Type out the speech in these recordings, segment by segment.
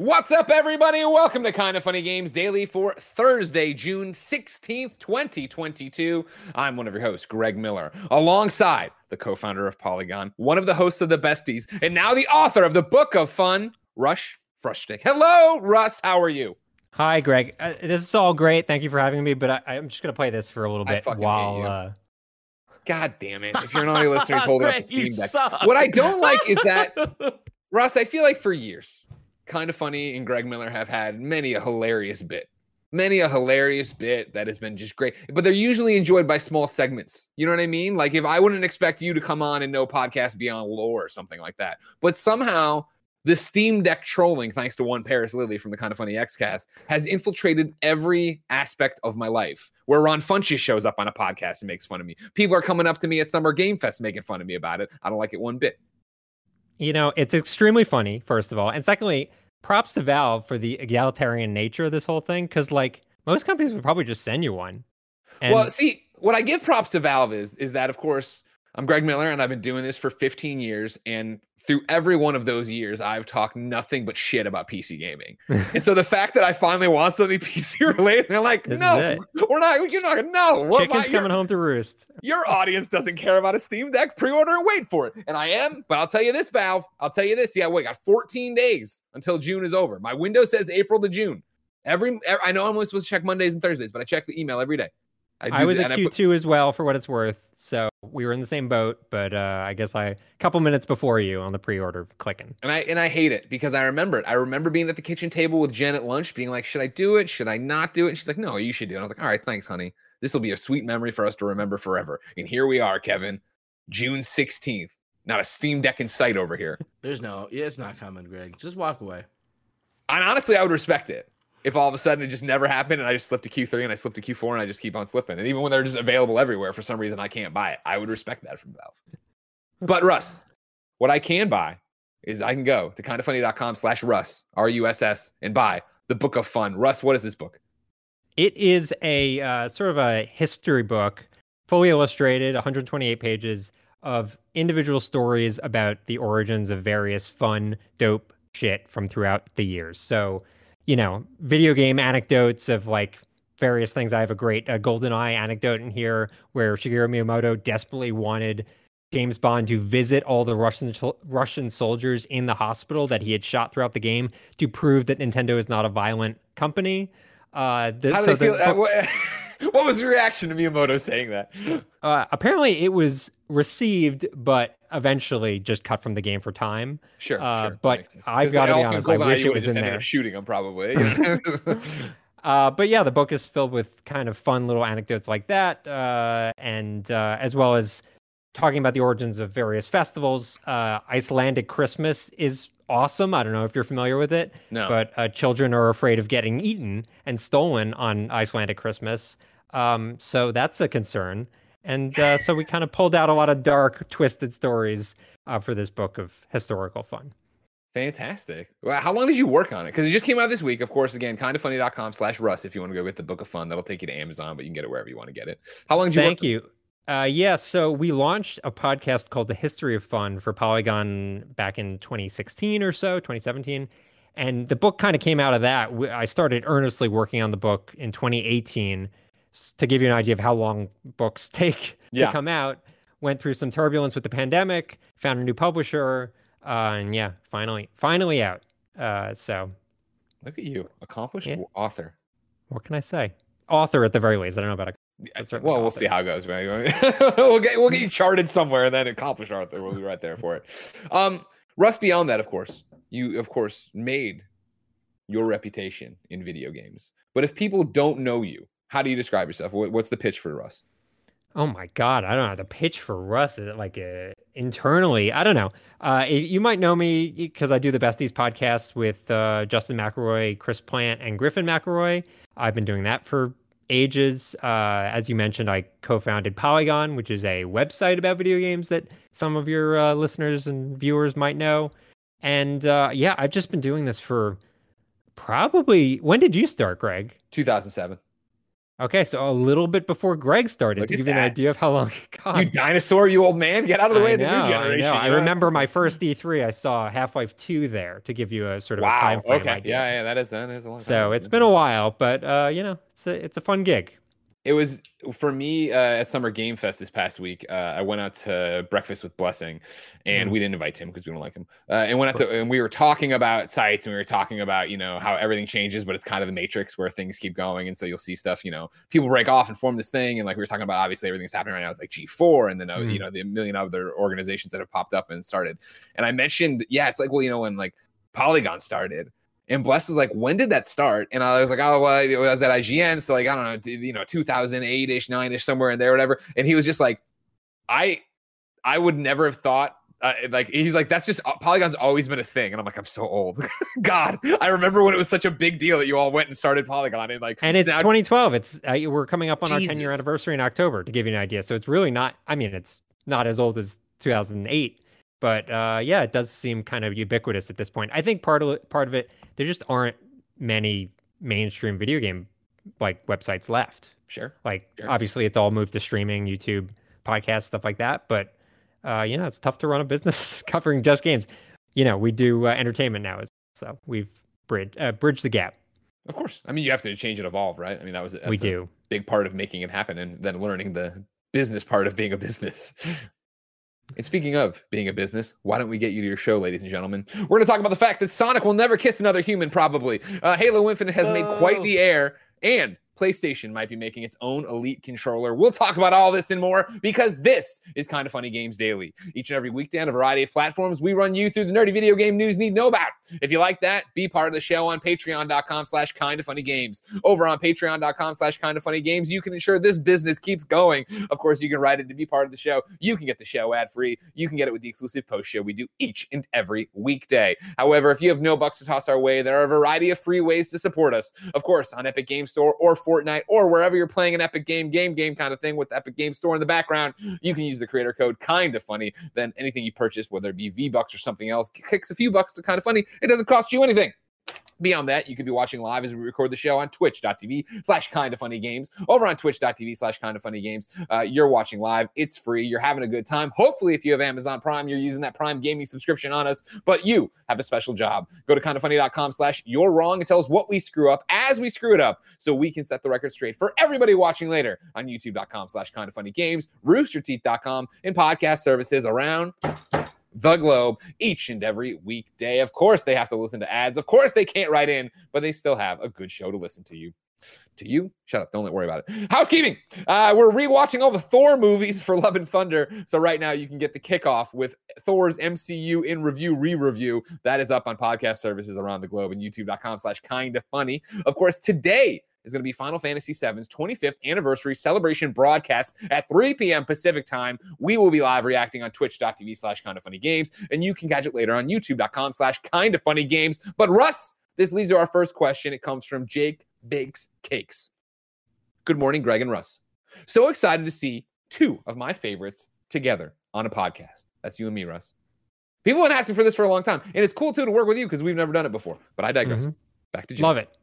What's up, everybody? Welcome to Kind of Funny Games Daily for Thursday, June 16th, 2022. I'm one of your hosts, Greg Miller, alongside the co founder of Polygon, one of the hosts of The Besties, and now the author of the Book of Fun, Russ Frushtick. Hello, Russ. How are you? Hi, Greg. Uh, this is all great. Thank you for having me, but I, am just going to play this for a little bit while. Uh... God damn it. If you're an audio listener, holding up the Steam Deck. What I don't like is that, Russ, I feel like for years, kind of funny and Greg Miller have had many a hilarious bit. Many a hilarious bit that has been just great, but they're usually enjoyed by small segments. You know what I mean? Like if I wouldn't expect you to come on and know podcast beyond lore or something like that, but somehow the Steam Deck trolling, thanks to one Paris Lilly from the Kind of Funny Xcast, has infiltrated every aspect of my life. Where Ron Funches shows up on a podcast and makes fun of me. People are coming up to me at Summer Game Fest making fun of me about it. I don't like it one bit. You know, it's extremely funny, first of all. And secondly, props to Valve for the egalitarian nature of this whole thing because like most companies would probably just send you one. And... Well, see, what I give props to Valve is is that of course I'm Greg Miller and I've been doing this for 15 years and through every one of those years I've talked nothing but shit about PC gaming. and so the fact that I finally want something PC related, they're like, this "No, we're not you're not gonna know. Chicken's coming home to roost." Your audience doesn't care about a Steam Deck pre-order and wait for it. And I am, but I'll tell you this, Valve, I'll tell you this. Yeah, wait, got 14 days until June is over. My window says April to June. Every I know I'm only supposed to check Mondays and Thursdays, but I check the email every day. I, I was at Q2 put... as well, for what it's worth. So we were in the same boat, but uh, I guess I a couple minutes before you on the pre-order clicking. And I and I hate it because I remember it. I remember being at the kitchen table with Jen at lunch, being like, "Should I do it? Should I not do it?" And she's like, "No, you should do it." And I was like, "All right, thanks, honey. This will be a sweet memory for us to remember forever." And here we are, Kevin, June sixteenth. Not a Steam Deck in sight over here. There's no, yeah, it's not coming, Greg. Just walk away. And honestly, I would respect it if all of a sudden it just never happened and I just slipped to Q3 and I slipped to Q4 and I just keep on slipping. And even when they're just available everywhere, for some reason I can't buy it. I would respect that from Valve. But Russ, what I can buy is I can go to kindoffunny.com slash Russ, R U S S, and buy the Book of Fun. Russ, what is this book? It is a uh, sort of a history book, fully illustrated, 128 pages of individual stories about the origins of various fun, dope shit from throughout the years. So you know, video game anecdotes of like various things. I have a great uh, GoldenEye anecdote in here where Shigeru Miyamoto desperately wanted James Bond to visit all the Russian Russian soldiers in the hospital that he had shot throughout the game to prove that Nintendo is not a violent company. Uh, the, How do so they feel? The, uh, what, what, was the reaction to Miyamoto saying that? Uh, apparently, it was received, but eventually just cut from the game for time. Sure, uh, sure. But I've got to be honest, I wish it was in there. shooting him probably. uh, but yeah, the book is filled with kind of fun little anecdotes like that, uh, and uh, as well as talking about the origins of various festivals. Uh, Icelandic Christmas is awesome. I don't know if you're familiar with it, no. but uh, children are afraid of getting eaten and stolen on Icelandic Christmas. Um, so that's a concern. And uh, so we kind of pulled out a lot of dark, twisted stories uh, for this book of historical fun. Fantastic. Well, how long did you work on it? Because it just came out this week. Of course, again, kindoffunny.com slash Russ if you want to go get the book of fun. That'll take you to Amazon, but you can get it wherever you want to get it. How long did you work? Thank you. Uh, yeah, so we launched a podcast called The History of Fun for Polygon back in 2016 or so, 2017. And the book kind of came out of that. I started earnestly working on the book in 2018 to give you an idea of how long books take yeah. to come out. Went through some turbulence with the pandemic, found a new publisher, uh, and yeah, finally, finally out. Uh, so, look at you, accomplished yeah. author. What can I say? Author at the very least. I don't know about a. Well, author. we'll see how it goes, right? we'll get we'll get you charted somewhere, and then accomplished author. We'll be right there for it. Um, Russ, beyond that, of course, you of course made your reputation in video games. But if people don't know you, how do you describe yourself? what's the pitch for Russ? Oh my god, I don't know the pitch for Russ is like uh, internally. I don't know. Uh, you might know me because I do the Besties podcast with uh, Justin McElroy, Chris Plant, and Griffin McElroy. I've been doing that for ages. Uh, as you mentioned, I co-founded Polygon, which is a website about video games that some of your uh, listeners and viewers might know. And uh, yeah, I've just been doing this for probably. When did you start, Greg? 2007. Okay, so a little bit before Greg started Look to give you an idea of how long it got. You dinosaur, you old man, get out of the way I of the know, new generation. I, know. I remember my first E3. I saw Half Life Two there to give you a sort of a Wow. time frame Okay. idea. Yeah, yeah, that is that is a long time. So it's been a while, but uh, you know, it's a it's a fun gig. It was for me uh, at Summer Game Fest this past week. Uh, I went out to breakfast with Blessing, and Mm. we didn't invite him because we don't like him. Uh, and went out to, and we were talking about sites, and we were talking about you know how everything changes, but it's kind of the matrix where things keep going, and so you'll see stuff. You know, people break off and form this thing, and like we were talking about, obviously everything's happening right now with like G4, and then uh, you Mm. know the million other organizations that have popped up and started. And I mentioned, yeah, it's like well, you know, when like Polygon started. And Bless was like, when did that start? And I was like, oh, well, it was at IGN. So like, I don't know, you know, 2008 ish, nine ish, somewhere in there, whatever. And he was just like, I, I would never have thought. Uh, like he's like that's just Polygon's always been a thing, and I'm like I'm so old. God, I remember when it was such a big deal that you all went and started Polygon, and like And it's now- 2012. It's uh, we're coming up on our 10 year anniversary in October to give you an idea. So it's really not. I mean, it's not as old as 2008, but uh, yeah, it does seem kind of ubiquitous at this point. I think part of it, part of it, there just aren't many mainstream video game like websites left. sure. Like Sure. obviously, it's all moved to streaming, YouTube, podcasts, stuff like that. But uh, you know, it's tough to run a business covering just games. You know, we do uh, entertainment now, as so we've bridged uh, bridged the gap. Of course. I mean, you have to change and evolve, right? I mean, that was we a do. big part of making it happen, and then learning the business part of being a business. And speaking of being a business, why don't we get you to your show, ladies and gentlemen? We're going to talk about the fact that Sonic will never kiss another human, probably. Uh, Halo Infinite has made quite Oh. the air, and PlayStation might be making its own Elite controller. We'll talk about all this and more because this is Kind of Funny Games Daily. Each and every weekday on a variety of platforms, we run you through the nerdy video game news you need to know about. If you like that, be part of the show on patreon.com slash kind of funny games. Over on patreon.com slash kind of funny games, you can ensure this business keeps going. Of course, you can write it to be part of the show. You can get the show ad free. You can get it with the exclusive post show we do each and every weekday. However, if you have no bucks to toss our way, there are a variety of free ways to support us. Of course, on Epic Game Store or Fortnite or wherever you're playing an Epic Game, game, game kind of thing with the Epic Game Store in the background, you can use the creator code kind of funny. Then anything you purchase, whether it be V Bucks or something else, kicks a few bucks to kind of funny. It doesn't cost you anything. Beyond that, you could be watching live as we record the show on twitch.tv slash kind of funny games. Over on twitch.tv slash kind of funny games, uh, you're watching live. It's free. You're having a good time. Hopefully, if you have Amazon Prime, you're using that Prime gaming subscription on us, but you have a special job. Go to kindoffunny.com slash you're wrong and tell us what we screw up as we screw it up so we can set the record straight for everybody watching later on youtube.com slash kind of funny games, roosterteeth.com, and podcast services around the globe each and every weekday. Of course, they have to listen to ads. Of course, they can't write in, but they still have a good show to listen to you. To you, shut up. Don't worry about it. Housekeeping. Uh, we're rewatching all the Thor movies for Love and Thunder. So right now you can get the kickoff with Thor's MCU in review, re-review. That is up on podcast services around the globe and youtube.com slash kind of funny. Of course, today is going to be Final Fantasy VII's 25th anniversary celebration broadcast at 3 p.m. Pacific time. We will be live reacting on twitch.tv slash kind of funny games, and you can catch it later on youtube.com slash kind of funny games. But Russ, this leads to our first question. It comes from Jake Bakes Cakes. Good morning, Greg and Russ. So excited to see two of my favorites together on a podcast. That's you and me, Russ. People have been asking for this for a long time, and it's cool too to work with you because we've never done it before. But I digress. Mm-hmm. Back to Jake. Love it.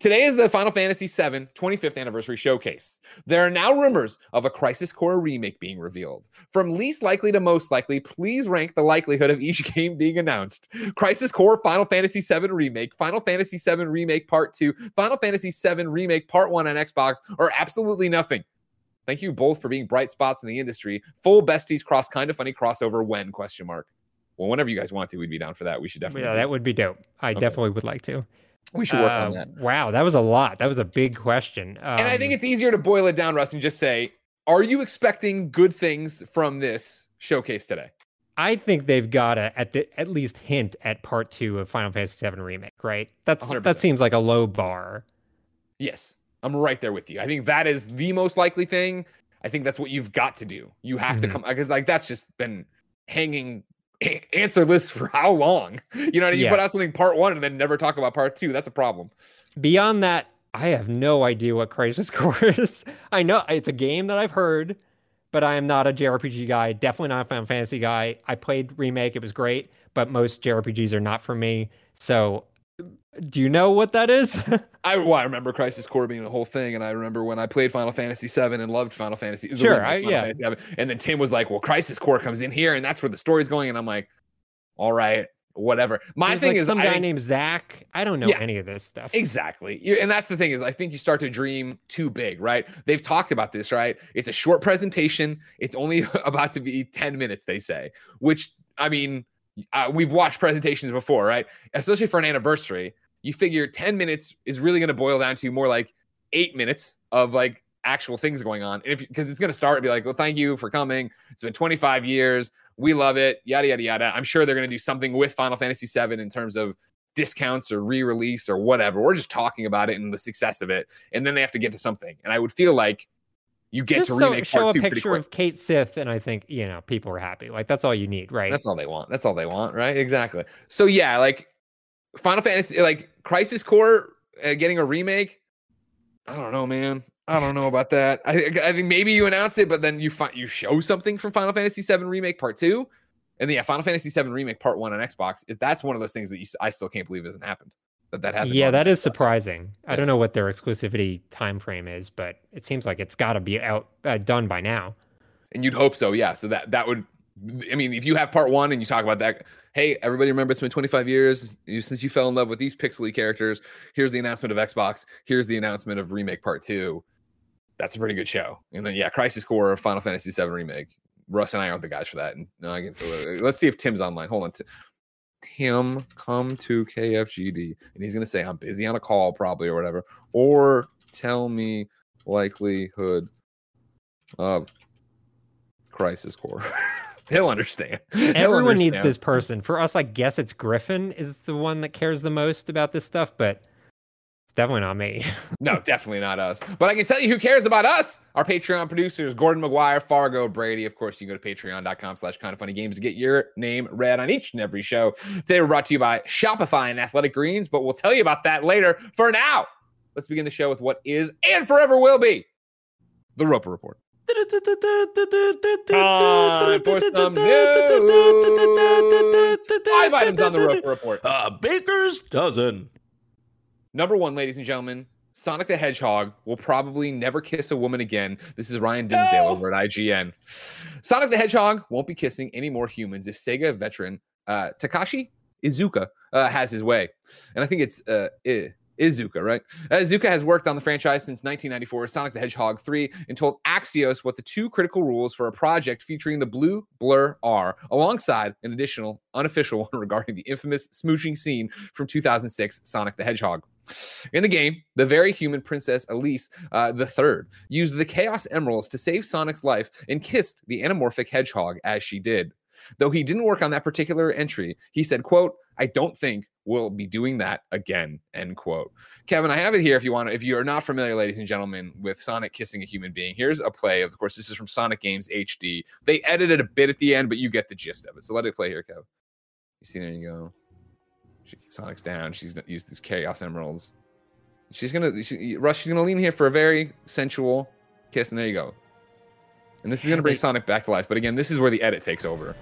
Today is the Final Fantasy VII 25th anniversary showcase. There are now rumors of a Crisis Core remake being revealed. From least likely to most likely, please rank the likelihood of each game being announced. Crisis Core Final Fantasy VII Remake, Final Fantasy VII Remake Part 2, Final Fantasy VII Remake Part 1 on Xbox, or absolutely nothing. Thank you both for being bright spots in the industry. Full besties cross kind of funny crossover when question mark. Well, whenever you guys want to, we'd be down for that. We should definitely Yeah, that would be dope. I Okay. definitely would like to. We should work on Uh, that. Wow, that was a lot. That was a big question. Um, and I think it's easier to boil it down, Russ, and just say, are you expecting good things from this showcase today? I think they've got to at the at least hint at part two of Final Fantasy VII remake, right? That's 100%. that seems like a low bar. Yes, I'm right there with you. I think that is the most likely thing. I think that's what you've got to do. You have mm-hmm. to come because like that's just been hanging a- answer lists for how long? You know, you yeah. put out something part one and then never talk about part two. That's a problem. Beyond that, I have no idea what Crisis Core is. I know it's a game that I've heard, but I am not a JRPG guy. Definitely not a Final Fantasy guy. I played remake; it was great, but most JRPGs are not for me. So do you know what that is? I well, I remember Crisis Core being the whole thing, and I remember when I played Final Fantasy VII and loved Final Fantasy. Sure, I, Final yeah. Fantasy VII, and then Tim was like, "Well, Crisis Core comes in here, and that's where the story's going." And I'm like, "All right, whatever." My There's thing like is, some I, guy named Zack. I don't know yeah, any of this stuff. Exactly, and that's the thing is, I think you start to dream too big, right? They've talked about this, right? It's a short presentation. It's only about to be ten minutes, they say. Which I mean. Uh, we've watched presentations before, right? Especially for an anniversary you figure 10 minutes is really going to boil down to more like eight minutes of like actual things going on. And if because it's going to start and be like, well, thank you for coming. It's been 25 years. We love it. Yada yada yada. I'm sure they're going to do something with Final Fantasy VII in terms of discounts or re-release or whatever. We're just talking about it and the success of it, and then they have to get to something. And I would feel like you get just to remake so, show a picture of Cait Sith, and I think you know people are happy. Like that's all you need, right? That's all they want. That's all they want, right? Exactly. So yeah, like Final Fantasy, like Crisis Core, uh, getting a remake. I don't know, man. I don't know about that. I, I think maybe you announce it, but then you find you show something from Final Fantasy VII Remake Part Two, and then, yeah, Final Fantasy VII Remake Part One on Xbox. That's one of those things that you, I still can't believe hasn't happened. That that hasn't. Yeah, that is surprising. Yeah. I don't know what their exclusivity time frame is, but it seems like it's got to be out uh, done by now. And you'd hope so, yeah. So that that would I mean, if you have part one and you talk about that, hey, everybody remember it's been 25 years since you fell in love with these pixely characters. Here's the announcement of Xbox. Here's the announcement of Remake Part Two. That's a pretty good show. And then, yeah, Crisis Core, Final Fantasy VII Remake. Russ and I aren't the guys for that. And no, I can, uh, let's see if Tim's online. Hold on. Tim, come to KFGD. And he's going to say, I'm busy on a call, probably, or whatever. Or tell me likelihood of Crisis Core. He'll understand. He'll Everyone understand. needs this person. For us, I guess it's Griffin is the one that cares the most about this stuff, but definitely not me. no, definitely not us. But I can tell you who cares about us. Our Patreon producers, Gordon McGuire, Fargo, Brady. Of course, you can go to patreon.com slash kind of funny games to get your name read on each and every show. Today we're brought to you by Shopify and Athletic Greens, but we'll tell you about that later. For now, let's begin the show with what is and forever will be the Roper Report. Time for some news. Five items on the Roper Report. A baker's dozen. Number one, ladies and gentlemen, Sonic the Hedgehog will probably never kiss a woman again. This is Ryan Dinsdale no. over at IGN. Sonic the Hedgehog won't be kissing any more humans if Sega veteran uh, Takashi Iizuka uh, has his way. And I think it's uh, Iizuka, right? Iizuka has worked on the franchise since 1994, Sonic the Hedgehog 3, and told Axios what the two critical rules for a project featuring the blue blur are, alongside an additional unofficial one regarding the infamous smooching scene from 2006 Sonic the Hedgehog. In the game, the very human Princess Elise uh, the Third used the Chaos Emeralds to save Sonic's life and kissed the anamorphic hedgehog as she did. Though he didn't work on that particular entry, he said, quote, I don't think we'll be doing that again, end quote. Kevin, I have it here if you want to, if you are not familiar, ladies and gentlemen, with Sonic kissing a human being. Here's a play. Of course, this is from Sonic Games HD. They edited a bit at the end, but you get the gist of it. So let it play here, Kev. You see, there you go. She, Sonic's down. She's gonna use these Chaos Emeralds. She's gonna, she, Russ, she's gonna lean here for a very sensual kiss, and there you go. And this is gonna bring Sonic back to life. But again, this is where the edit takes over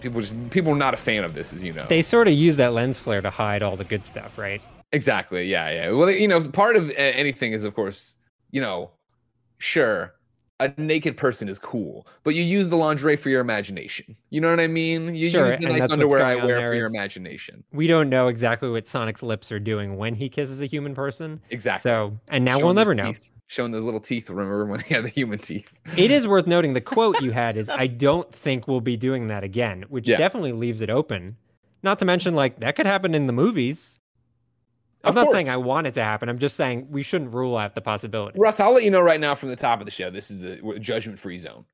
people just people are not a fan of this, as you know. They sort of use that lens flare to hide all the good stuff, right? Exactly. Yeah. Yeah. Well, you know, part of uh, anything is, of course, you know, sure, a naked person is cool, but you use the lingerie for your imagination. You know what I mean? You sure, use the nice underwear I wear for your imagination. We don't know exactly what Sonic's lips are doing when he kisses a human person. Exactly. So, and now we'll never know. Teeth showing those little teeth. Remember when he had the human teeth? it is worth noting the quote you had is, "I don't think we'll be doing that again," which yeah. definitely leaves it open. Not to mention, like that could happen in the movies. I'm of not course. saying I want it to happen. I'm just saying we shouldn't rule out the possibility. Russ, I'll let you know right now from the top of the show. This is the judgment-free zone.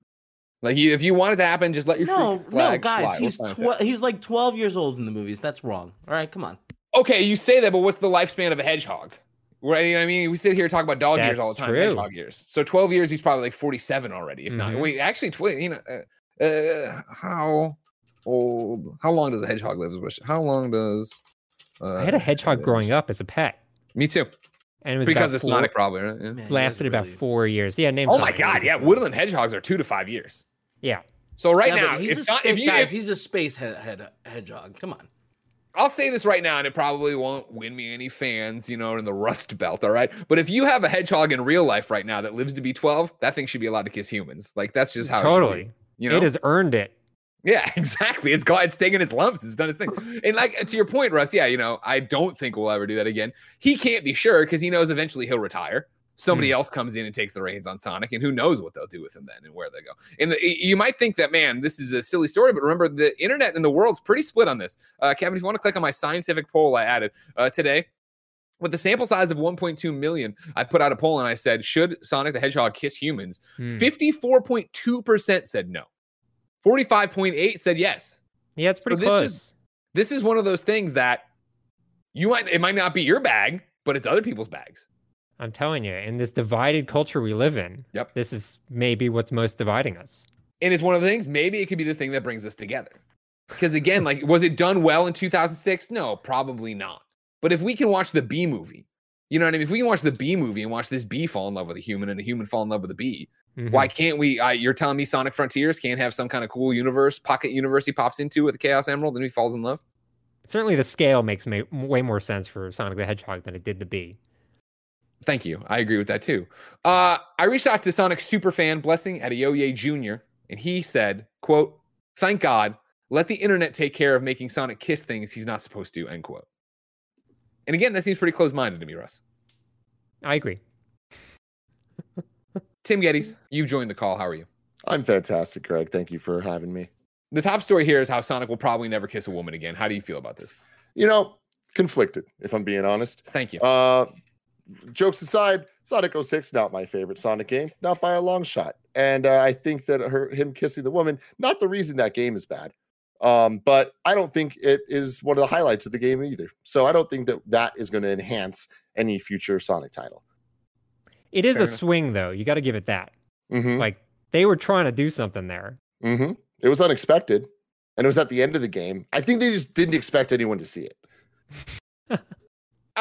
Like, you, if you want it to happen, just let your no, no, guys. Fly. He's tw- he's like 12 years old in the movies. That's wrong. All right, come on. Okay, you say that, but what's the lifespan of a hedgehog? Right, you know what I mean, we sit here and talk about dog years all the time, true. hedgehog years. So twelve years, he's probably like forty-seven already, if not. Mhm. Wait, actually, tw- you know, uh, uh, how old? How long does a hedgehog live? How long does? Uh, I had a hedgehog growing up as a pet, Me too, and it was because it's four, Sonic, probably. Right? Yeah. Man, you guys lasted about really- four years. Yeah, name. Oh my Sonic. god, yeah, woodland hedgehogs are two to five years. Yeah, So right Yeah, now, he's if, a Son- space, if you, guys, if- he's a space head, head, hedgehog. Come on. I'll say this right now, and it probably won't win me any fans, you know, in the Rust Belt. All right, but if you have a hedgehog in real life right now that lives to be twelve, that thing should be allowed to kiss humans. Like that's just how It totally. be, you know, It has earned it. Yeah, exactly. It's got it's taken its lumps. It's done its thing. And like to your point, Russ, yeah, you know, I don't think we'll ever do that again. He can't be sure because he knows eventually he'll retire. Somebody else comes in and takes the reins on Sonic, and who knows what they'll do with him then and where they go. And the, you might think that, man, this is a silly story, but remember, the internet and the world's pretty split on this. Uh, Kevin, if you want to click on my scientific poll I added uh, today, with the sample size of 1.2 million, I put out a poll and I said, should Sonic the Hedgehog kiss humans? Hmm. 54.2% said no. 45.8 said yes. Yeah, it's pretty this close. is- This is one of those things that you might it might not be your bag, but it's other people's bags. I'm telling you, in this divided culture we live in, Yep. this is maybe what's most dividing us. And it's one of the things, maybe it could be the thing that brings us together. Because again, like, was it done well in 2006? No, probably not. But if we can watch the B movie, you know what I mean? If we can watch the B movie and watch this bee fall in love with a human and a human fall in love with a bee, Mhm. why can't we? You're telling me Sonic Frontiers can't have some kind of cool universe, pocket universe he pops into with the Chaos Emerald and he falls in love? Certainly, the scale makes ma- way more sense for Sonic the Hedgehog than it did the Bee. Thank you. I agree with that too. Uh, I reached out to Sonic superfan Blessing Adeoye Jr. and he said, quote, thank God, let the internet take care of making Sonic kiss things he's not supposed to, end quote. And again, that seems pretty close-minded to me, Russ. I agree. Tim Gettys, you've joined the call. How are you? I'm fantastic, Greg. Thank you for having me. The top story here is how Sonic will probably never kiss a woman again. How do you feel about this? You know, conflicted, if I'm being honest. Thank you. Uh jokes aside, Sonic 06 not my favorite Sonic game, not by a long shot. And uh, I think that her him kissing the woman, not the reason that game is bad. Um, but I don't think it is one of the highlights of the game either. So I don't think that that is going to enhance any future Sonic title. It is Fair a enough. swing, though. You got to give it that. Mm-hmm. Like they were trying to do something there. Mm-hmm. It was unexpected, and it was at the end of the game. I think they just didn't expect anyone to see it.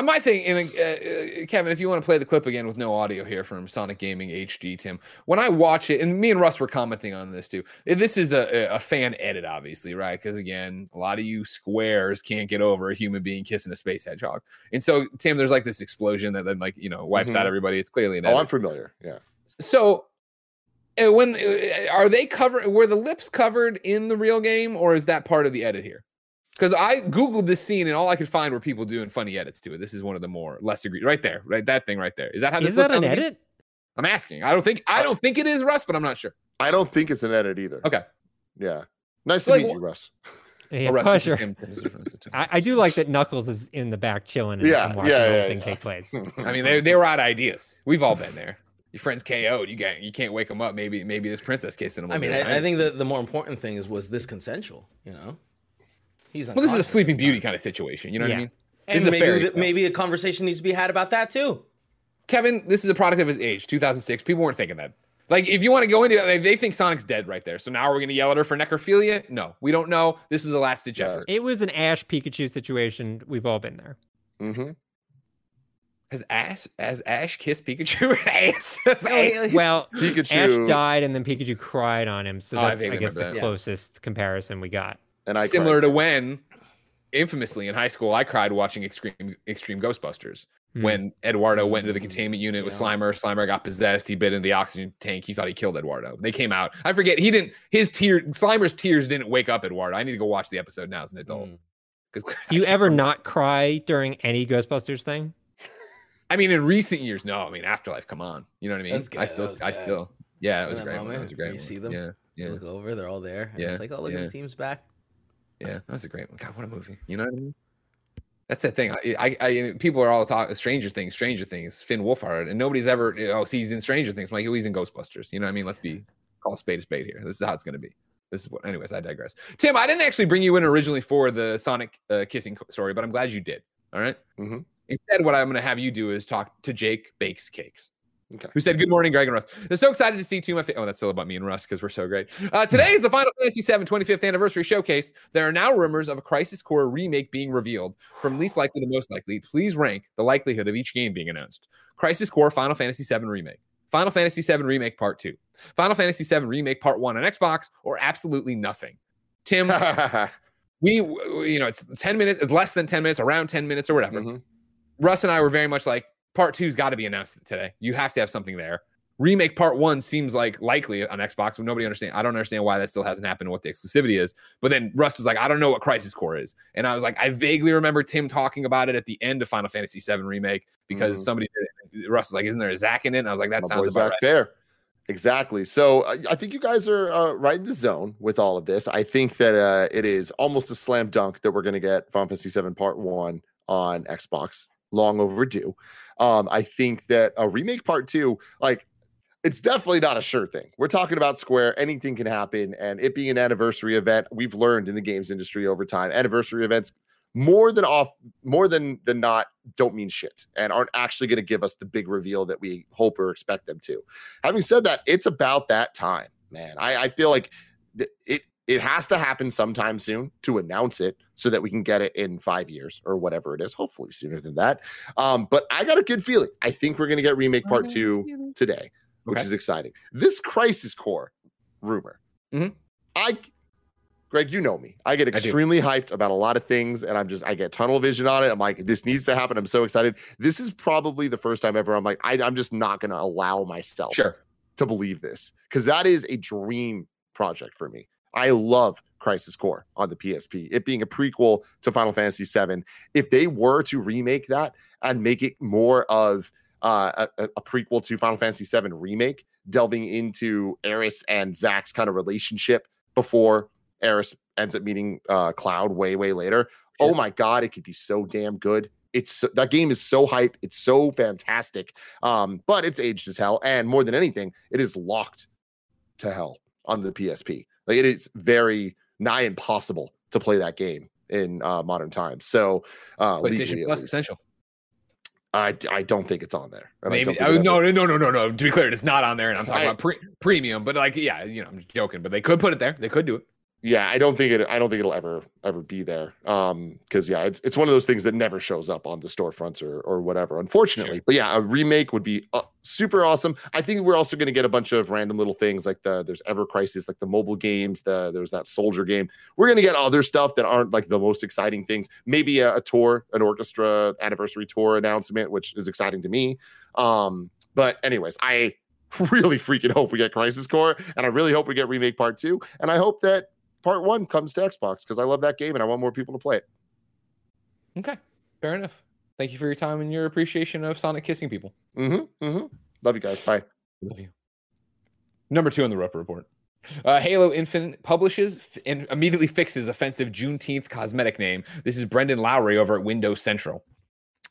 My thing, and uh, uh, Kevin, if you want to play the clip again with no audio here from Sonic Gaming HD, Tim, when I watch it, and me and Russ were commenting on this too. This is a, a fan edit, obviously, right? Because again, a lot of you squares can't get over a human being kissing a space hedgehog, and so Tim, there's like this explosion that then like you know wipes out Mhm. everybody. It's clearly an Oh. I'm familiar. Yeah. so. uh, When uh, are they covered? Were the lips covered in the real game, or is that part of the edit here? Because I googled this scene and all I could find were people doing funny edits to it. This is one of the more less agreed. Right there, right that thing right there. Is that how this Is that an the game? edit? I'm asking. I don't think I don't think it is Russ, but I'm not sure. I don't think it's an edit either. Okay. Yeah. Nice to Like, meet you, Russ. Yeah, Oh, Russ, this pleasure. him. This is Russ. I, I do like that Knuckles is in the back chilling and, Yeah, and watching yeah, the whole yeah, thing yeah. take place. I mean, they they were out of ideas. We've all been there. Your friends KO'd. You can't you can't wake them up. Maybe maybe this princess kissing them. I mean, do it. I, I think the, the more important thing is was this consensual? You know, he's well, this is a Sleeping. Beauty kind of situation. You know what I mean? And This is a maybe fairy tale. maybe a conversation needs to be had about that too. Kevin, this is a product of his age, 2006. People weren't thinking that. Like, if you want to go into it, like, they think Sonic's dead right there. So now we're going to yell at her for necrophilia? No, we don't know. This is a last ditch Yeah. effort. It was an Ash Pikachu situation. We've all been there. hmm Has Ash, has Ash kissed Pikachu? Ass. Has Ash- Well, Pikachu Ash died and then Pikachu cried on him. So Oh, I that's, I, guess, the remember that. Yeah. closest comparison we got. And I Similar cried to when, infamously in high school, I cried watching Extreme Extreme Ghostbusters. Hmm. When Eduardo went into the Mm, containment unit with. Slimer, Slimer got possessed. He bit in the oxygen tank. He thought he killed Eduardo. They came out. I forget. He didn't. His tear, Slimer's tears didn't wake up Eduardo. I need to go watch the episode now as an adult. Mm. Because Do you ever not cry during any Ghostbusters thing? I mean, in recent years, no. I mean, Afterlife. Come on, you know what I mean? Good, I still, I still, yeah, it was that great. One. That was a great. you one. see them, Yeah, You yeah, Look over, they're all there. And Yeah, It's like, oh, look yeah. at the team's back. Yeah. That was a great one. God, what a movie. You know what I mean? That's the thing. I, I, I people are all talking Stranger Things, Stranger Things, Finn Wolfhard, and nobody's ever. Oh, see, he's in Stranger Things. I'm like, oh, he's in Ghostbusters. You know what I mean? Let's be call a spade a spade here. This is how it's going to be. This is what. Anyways, I digress. Tim, I didn't actually bring you in originally for the Sonic uh, kissing story, but I'm glad you did. All right? Mhm. Instead, what I'm going to have you do is talk to Jake Bakes Cakes. Okay. Who said, Good morning, Greg and Russ. They're so excited to see two of my. Fa- oh, that's still about me and Russ because we're so great. Uh, today is the Final Fantasy VII 25th anniversary showcase. There are now rumors of a Crisis Core remake being revealed. From least likely to most likely, please rank the likelihood of each game being announced. Crisis Core Final Fantasy VII Remake, Final Fantasy VII Remake Part 2, Final Fantasy VII Remake Part 1 on Xbox, or absolutely nothing. Tim, we, you know, it's 10 minutes, less than 10 minutes, around 10 minutes or whatever. Mm-hmm. Russ and I were very much like, part two's got to be announced today. You have to have something there. Remake part one seems like likely on Xbox, but nobody understand. I don't understand why that still hasn't happened. What the exclusivity is. But then Russ was like, I don't know what Crisis Core is, and I was like, I vaguely remember Tim talking about it at the end of Final Fantasy VII remake because mm. somebody. Russ was like, "Isn't there a Zack in it?" And I was like, "That My sounds about right. fair." Exactly. So uh, I think you guys are uh, right in the zone with all of this. I think that uh, it is almost a slam dunk that we're going to get Final Fantasy VII Part One on Xbox. Long overdue. Um, I think that a remake part two, like it's definitely not a sure thing. We're talking about Square. Anything can happen. And it being an anniversary event, we've learned in the games industry over time, anniversary events more than off, more than than not, don't mean shit and aren't actually going to give us the big reveal that we hope or expect them to. Having said that, it's about that time, man. I, I feel like it it has to happen sometime soon to announce it so that we can get it in five years or whatever it is hopefully sooner than that. Um, but i got a good feeling. I think we're going to get remake part two today which okay. is exciting. This crisis core rumor. Mm-hmm. i greg you know me. I get extremely I hyped about a lot of things and i'm just i get tunnel vision on it. I'm like this needs to happen. I'm so excited. This is probably the first time ever i'm like I, i'm just not going to allow myself sure. to believe this because that is a dream project for me I love Crisis Core on the PSP. It being a prequel to Final Fantasy VII. If they were to remake that and make it more of uh, a, a, prequel to Final Fantasy VII remake, delving into Aeris and Zack's kind of relationship before Aeris ends up meeting uh, Cloud way, way later. Oh my God, it could be so damn good. It's that game is so hype. It's so fantastic. Um, but it's aged as hell. And more than anything, it is locked to hell on the PSP. Like it is very nigh impossible to play that game in uh, modern times. So uh, PlayStation Plus essential. I, I don't think it's on there. Maybe oh, no no no no no no. To be clear, it's not on there, and I'm talking I, about pre- premium. But like, yeah, you know, I'm joking. But they could put it there. They could do it yeah, I don't think it. I don't think it'll ever ever be there. Um, because yeah, it's it's one of those things that never shows up on the storefronts or or whatever. Unfortunately, sure. but yeah, a remake would be uh, super awesome. I think we're also going to get a bunch of random little things like the there's Ever Crisis, like the mobile games. The there's that Soldier game. We're going to get other stuff that aren't like the most exciting things. Maybe a, a tour, an orchestra anniversary tour announcement, which is exciting to me. Um, but anyways, I really freaking hope we get Crisis Core, and I really hope we get remake part two, and I hope that part one comes to Xbox because I love that game and I want more people to play it. Okay, fair enough. Thank you for your time and your appreciation of Sonic kissing people. Mm-hmm. mm-hmm. Love you guys. Bye. Love you. Number two on the Roper Report. Uh, Halo Infinite publishes f- and immediately fixes offensive Juneteenth cosmetic name. This is Brendan Lowry over at Windows Central.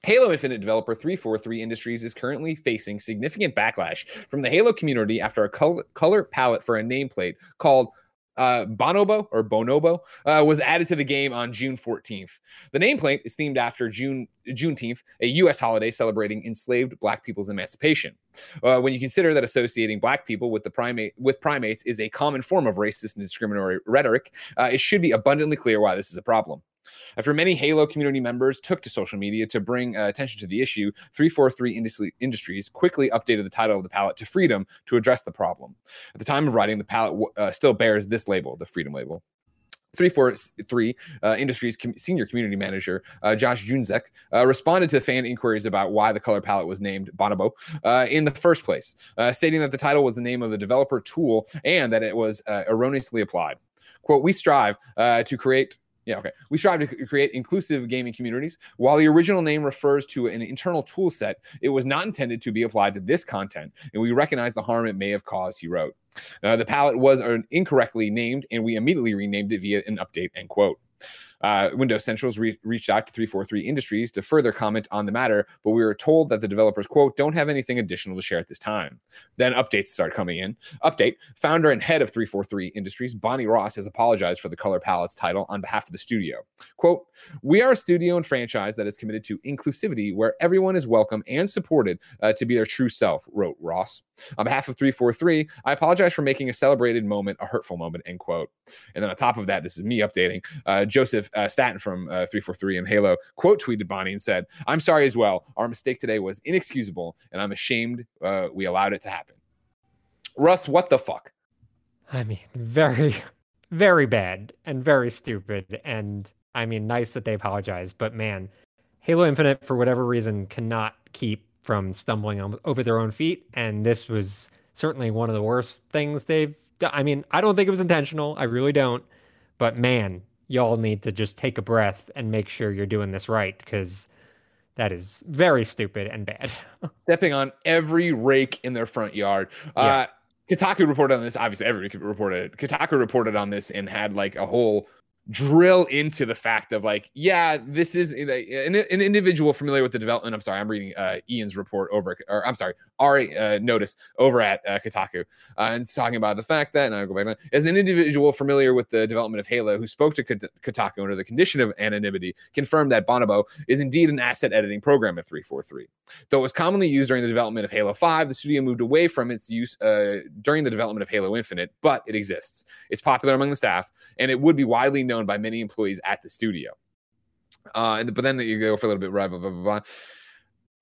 Halo Infinite developer 343 Industries is currently facing significant backlash from the Halo community after a color, color palette for a nameplate called uh, Bonobo or Bonobo uh, was added to the game on June 14th. The nameplate is themed after June Juneteenth, a U.S. holiday celebrating enslaved Black people's emancipation. Uh, when you consider that associating Black people with the primate with primates is a common form of racist and discriminatory rhetoric, uh, it should be abundantly clear why this is a problem. After many Halo community members took to social media to bring uh, attention to the issue, 343 Industries quickly updated the title of the palette to Freedom to address the problem. At the time of writing, the palette uh, still bears this label, the Freedom label. 343 uh, Industries com- senior community manager uh, Josh Junyszek uh, responded to fan inquiries about why the color palette was named Bonobo uh, in the first place, uh, stating that the title was the name of the developer tool and that it was uh, erroneously applied. Quote, we strive to create yeah, okay. We strive to create inclusive gaming communities. While the original name refers to an internal tool set, it was not intended to be applied to this content, and we recognize the harm it may have caused, he wrote. Uh, the palette was incorrectly named, and we immediately renamed it via an update, end quote. Uh, Windows Central's re- reached out to 343 Industries to further comment on the matter, but we were told that the developers, quote, don't have anything additional to share at this time. Then updates start coming in. Update founder and head of 343 Industries, Bonnie Ross, has apologized for the color palette's title on behalf of the studio. Quote, we are a studio and franchise that is committed to inclusivity where everyone is welcome and supported uh, to be their true self, wrote Ross. On behalf of 343, I apologize for making a celebrated moment a hurtful moment, end quote. And then on top of that, this is me updating. Uh, Joseph uh, Staten from uh, 343 and Halo quote tweeted Bonnie and said, I'm sorry as well. Our mistake today was inexcusable, and I'm ashamed uh, we allowed it to happen. Russ, what the fuck? I mean, very, very bad and very stupid. And I mean, nice that they apologized, but man, Halo Infinite, for whatever reason, cannot keep from stumbling on, over their own feet. And this was certainly one of the worst things they've done. I mean, I don't think it was intentional. I really don't. But man, y'all need to just take a breath and make sure you're doing this right because that is very stupid and bad. Stepping on every rake in their front yard. Yeah. Uh, Kotaku reported on this. Obviously, everybody reported. Kotaku reported on this and had like a whole drill into the fact of like, yeah, this is an, an individual familiar with the development. I'm sorry, I'm reading uh, Ian's report over, or I'm sorry, Ari uh, Notis over at uh, Kotaku, uh, and it's talking about the fact that, and I'll go back as an individual familiar with the development of Halo who spoke to Kotaku under the condition of anonymity, confirmed that Bonobo is indeed an asset editing program at 343. Though it was commonly used during the development of Halo 5, the studio moved away from its use uh, during the development of Halo Infinite, but it exists. It's popular among the staff, and it would be widely known known by many employees at the studio. Uh, and, but then you go for a little bit, blah, blah, blah, blah.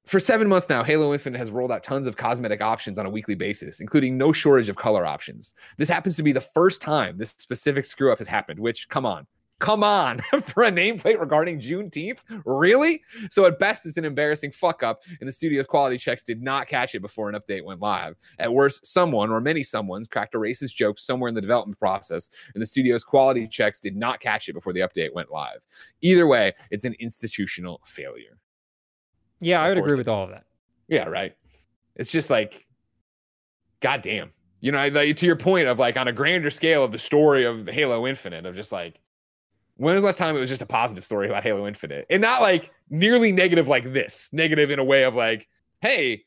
For seven months now, Halo Infinite has rolled out tons of cosmetic options on a weekly basis, including no shortage of color options. This happens to be the first time this specific screw up has happened, which, come on, Come on, for a nameplate regarding Juneteenth? Really? So at best, it's an embarrassing fuck up, and the studio's quality checks did not catch it before an update went live. At worst, someone or many someones cracked a racist joke somewhere in the development process, and the studio's quality checks did not catch it before the update went live. Either way, it's an institutional failure. Yeah, I would agree with all of that. Yeah, right. It's just like, goddamn. You know, like, to your point of like on a grander scale of the story of Halo Infinite, of just like, when was the last time it was just a positive story about Halo Infinite and not like nearly negative like this? Negative in a way of like, hey,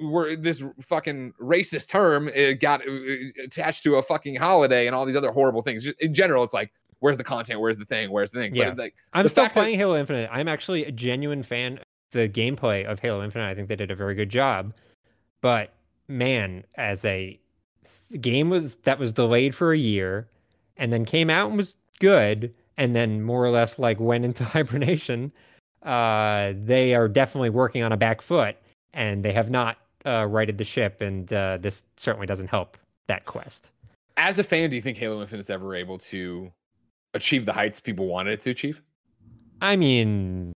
we're this fucking racist term it got uh, uh, attached to a fucking holiday and all these other horrible things. Just in general, it's like, where's the content? Where's the thing? Where's the thing? Yeah. But like, I'm still playing that- Halo Infinite. I'm actually a genuine fan of the gameplay of Halo Infinite. I think they did a very good job. But man, as a game was that was delayed for a year and then came out and was good and then more or less like went into hibernation, uh, they are definitely working on a back foot and they have not uh, righted the ship. And uh, this certainly doesn't help that quest. As a fan, do you think Halo Infinite's ever able to achieve the heights people wanted it to achieve? I mean,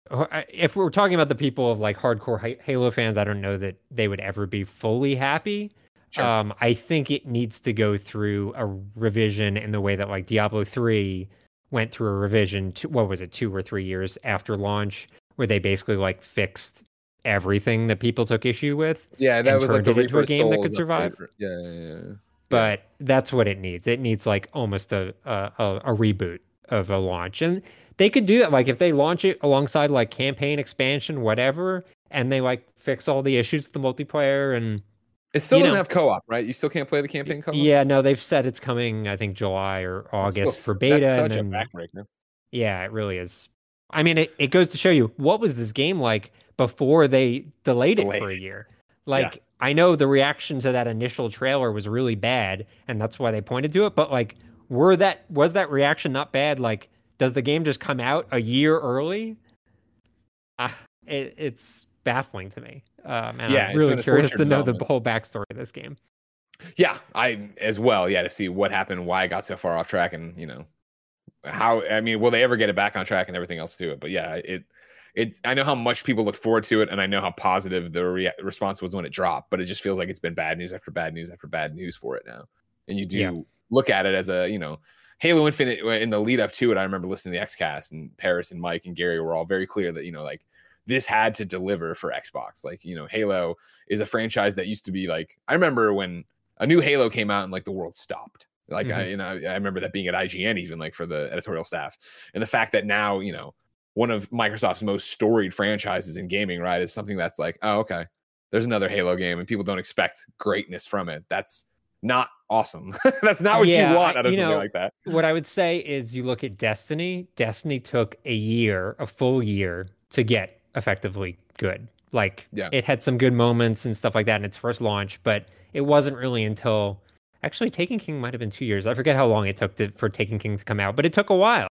if we're talking about the people of like hardcore Halo fans, I don't know that they would ever be fully happy. Sure. Um, I think it needs to go through a revision in the way that like Diablo 3 went through a revision to, what was it two or three years after launch where they basically like fixed everything that people took issue with yeah that was like the into a game that could uh, survive. yeah, yeah, yeah, but that's what it needs. It needs like almost a, a a reboot of a launch. And they could do that like if they launch it alongside like campaign expansion whatever and they like fix all the issues with the multiplayer and it still you doesn't know, have co-op, right? You still can't play the campaign co-op. Yeah, no, they've said it's coming. I think July or August still, for beta. That's such and then, a backbreaker. Yeah, it really is. I mean, it, it goes to show you what was this game like before they delayed, delayed. it for a year. Like, yeah. I know the reaction to that initial trailer was really bad, and that's why they pointed to it. But like, were that was that reaction not bad? Like, does the game just come out a year early? Uh, it, it's baffling to me. Um, and yeah, I'm really curious to know the whole backstory of this game. Yeah, I as well. Yeah, to see what happened, why it got so far off track, and you know how. I mean, will they ever get it back on track and everything else to it? But yeah, it. It's, I know how much people look forward to it, and I know how positive the re- response was when it dropped. But it just feels like it's been bad news after bad news after bad news for it now. And you do yeah. look at it as a, you know, Halo Infinite in the lead up to it. I remember listening to the XCast, and Paris and Mike and Gary were all very clear that you know, like this had to deliver for Xbox. Like, you know, Halo is a franchise that used to be like, I remember when a new Halo came out and like the world stopped. Like mm-hmm. I, you know, I remember that being at IGN even like for the editorial staff, and the fact that now you know one of Microsoft's most storied franchises in gaming, right, is something that's like, oh, okay, there's another Halo game, and people don't expect greatness from it. That's not awesome. that's not what yeah, you want out of something know, like that. What I would say is, you look at Destiny. Destiny took a year, a full year, to get effectively good. Like, yeah. it had some good moments and stuff like that in its first launch, but it wasn't really until actually Taken King might have been two years. I forget how long it took to, for Taken King to come out, but it took a while.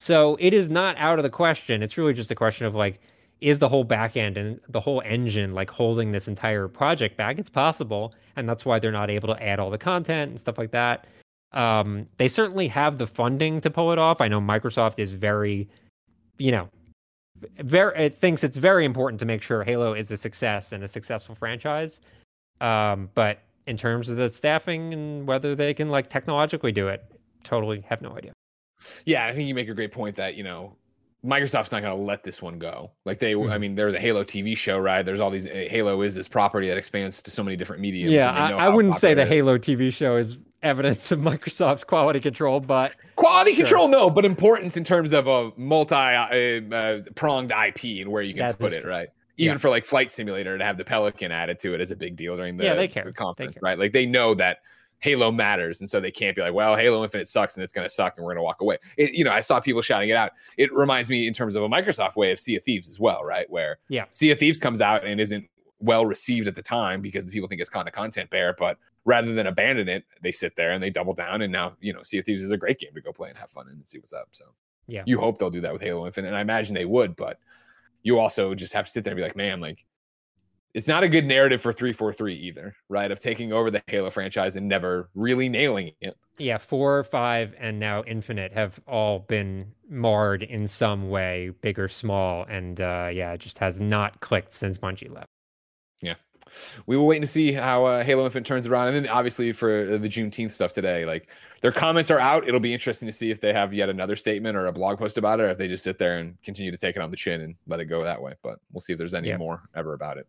So it is not out of the question. It's really just a question of like, is the whole back end and the whole engine like holding this entire project back? It's possible, and that's why they're not able to add all the content and stuff like that. Um, they certainly have the funding to pull it off. I know Microsoft is very, you know, very it thinks it's very important to make sure Halo is a success and a successful franchise. Um, but in terms of the staffing and whether they can like technologically do it, totally have no idea. Yeah, I think you make a great point that you know Microsoft's not going to let this one go. Like they, mm-hmm. I mean, there's a Halo TV show, right? There's all these. Uh, Halo is this property that expands to so many different mediums. Yeah, I, I wouldn't say the Halo TV show is evidence of Microsoft's quality control, but quality sure. control, no, but importance in terms of a multi-pronged uh, uh, IP and where you can that put it, true. right? Even yeah. for like Flight Simulator to have the Pelican added to it is a big deal during the, yeah, they care. The conference, they care. right? Like they know that Halo matters, and so they can't be like, "Well, Halo Infinite sucks, and it's going to suck, and we're going to walk away." It, you know, I saw people shouting it out. It reminds me, in terms of a Microsoft way, of Sea of Thieves as well, right? Where yeah, Sea of Thieves comes out and isn't well received at the time because the people think it's kind of content bear, but rather than abandon it, they sit there and they double down. And now, you know, Sea of Thieves is a great game to go play and have fun and see what's up. So, yeah, you hope they'll do that with Halo Infinite, and I imagine they would, but you also just have to sit there and be like, man, like it's not a good narrative for 343 either, right? Of taking over the Halo franchise and never really nailing it. Yeah, four, five, and now Infinite have all been marred in some way, big or small. And uh, yeah, it just has not clicked since Bungie left. Yeah. We will wait to see how uh, Halo Infinite turns around. And then obviously for the Juneteenth stuff today, like their comments are out. It'll be interesting to see if they have yet another statement or a blog post about it, or if they just sit there and continue to take it on the chin and let it go that way. But we'll see if there's any yeah. more ever about it.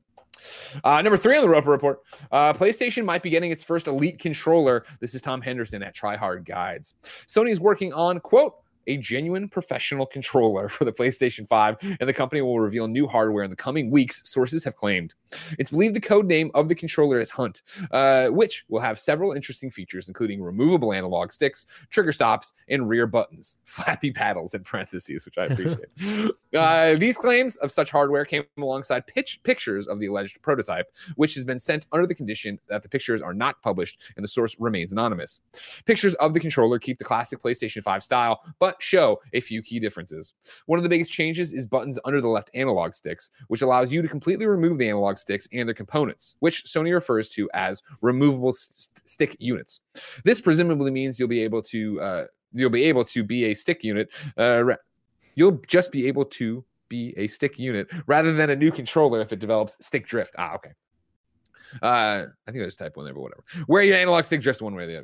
Uh, number three on the Roper Report uh, PlayStation might be getting its first Elite controller. This is Tom Henderson at Tryhard Guides. Sony is working on, quote, a genuine professional controller for the PlayStation 5, and the company will reveal new hardware in the coming weeks, sources have claimed. It's believed the code name of the controller is Hunt, uh, which will have several interesting features, including removable analog sticks, trigger stops, and rear buttons, flappy paddles in parentheses, which I appreciate. uh, these claims of such hardware came alongside pitch- pictures of the alleged prototype, which has been sent under the condition that the pictures are not published and the source remains anonymous. Pictures of the controller keep the classic PlayStation 5 style, but show a few key differences. One of the biggest changes is buttons under the left analog sticks, which allows you to completely remove the analog sticks and their components, which Sony refers to as removable st- stick units. This presumably means you'll be able to uh, you'll be able to be a stick unit. Uh, you'll just be able to be a stick unit rather than a new controller if it develops stick drift. Ah, okay. Uh, I think there's type one there, but whatever. Where your analog stick drifts one way or the other.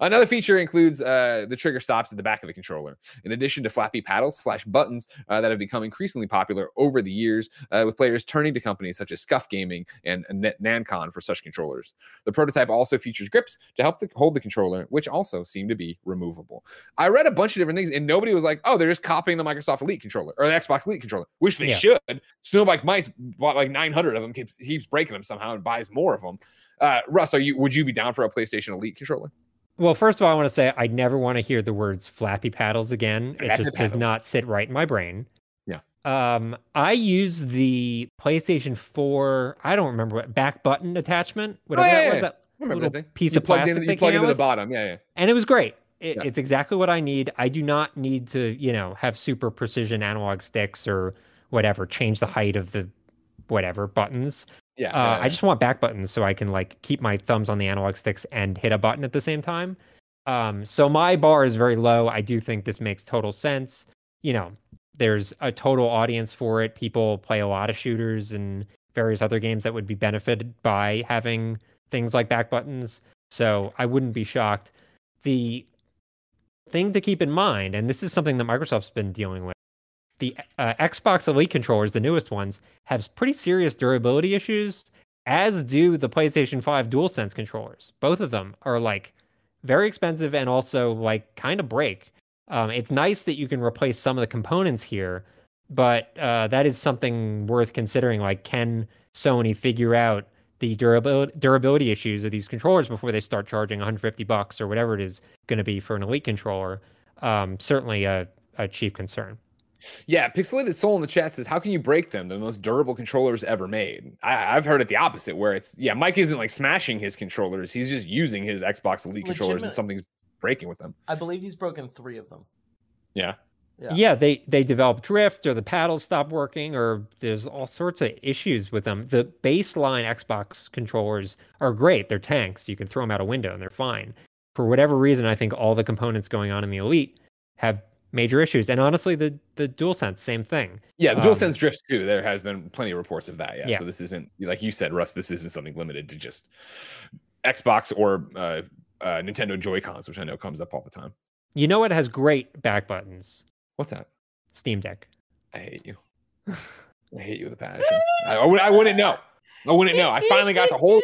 Another feature includes uh, the trigger stops at the back of the controller, in addition to flappy paddles slash buttons uh, that have become increasingly popular over the years, uh, with players turning to companies such as Scuf Gaming and Nacon for such controllers. The prototype also features grips to help the, hold the controller, which also seem to be removable. I read a bunch of different things, and nobody was like, "Oh, they're just copying the Microsoft Elite controller or the Xbox Elite controller," which they yeah. should. SnowBikeMike bought like 900 of them, keeps keeps breaking them somehow and buys more of them. Uh, Russ, are you would you be down for a PlayStation Elite controller? Well, first of all, I want to say I never want to hear the words flappy paddles again. Flappy it just paddles. does not sit right in my brain. Yeah. Um, I use the PlayStation 4, I don't remember what back button attachment, whatever oh, yeah, that was. That remember that piece you of plastic. In, you plug into the bottom. Yeah, yeah. And it was great. It, yeah. It's exactly what I need. I do not need to, you know, have super precision analog sticks or whatever, change the height of the whatever buttons. Yeah, uh, yeah, I just want back buttons so I can like keep my thumbs on the analog sticks and hit a button at the same time. Um, so my bar is very low. I do think this makes total sense. You know, there's a total audience for it. People play a lot of shooters and various other games that would be benefited by having things like back buttons. So I wouldn't be shocked. The thing to keep in mind, and this is something that Microsoft's been dealing with the uh, Xbox Elite controllers, the newest ones, have pretty serious durability issues, as do the PlayStation 5 DualSense controllers. Both of them are like very expensive and also like kind of break. Um, it's nice that you can replace some of the components here, but uh, that is something worth considering. Like, can Sony figure out the durability durability issues of these controllers before they start charging 150 bucks or whatever it is going to be for an elite controller? Um, certainly a, a chief concern. Yeah, Pixelated Soul in the chat says, "How can you break them? The most durable controllers ever made." I, have heard it the opposite, where it's yeah, Mike isn't like smashing his controllers; he's just using his Xbox Elite controllers, and something's breaking with them. I believe he's broken three of them. Yeah. Yeah. yeah, they they develop drift or the paddles stop working or there's all sorts of issues with them. The baseline Xbox controllers are great. They're tanks. You can throw them out a window and they're fine. For whatever reason, I think all the components going on in the Elite have major issues. And honestly, the the DualSense, same thing. Yeah, the DualSense um, drifts too. There has been plenty of reports of that. Yeah. yeah. So this isn't like you said, Russ. This isn't something limited to just Xbox or uh, uh, Nintendo Joy Cons, which I know comes up all the time. You know what has great back buttons? What's that? Steam Deck. I hate you. I hate you with a passion. I, I, wouldn't know. I wouldn't know. I finally got the whole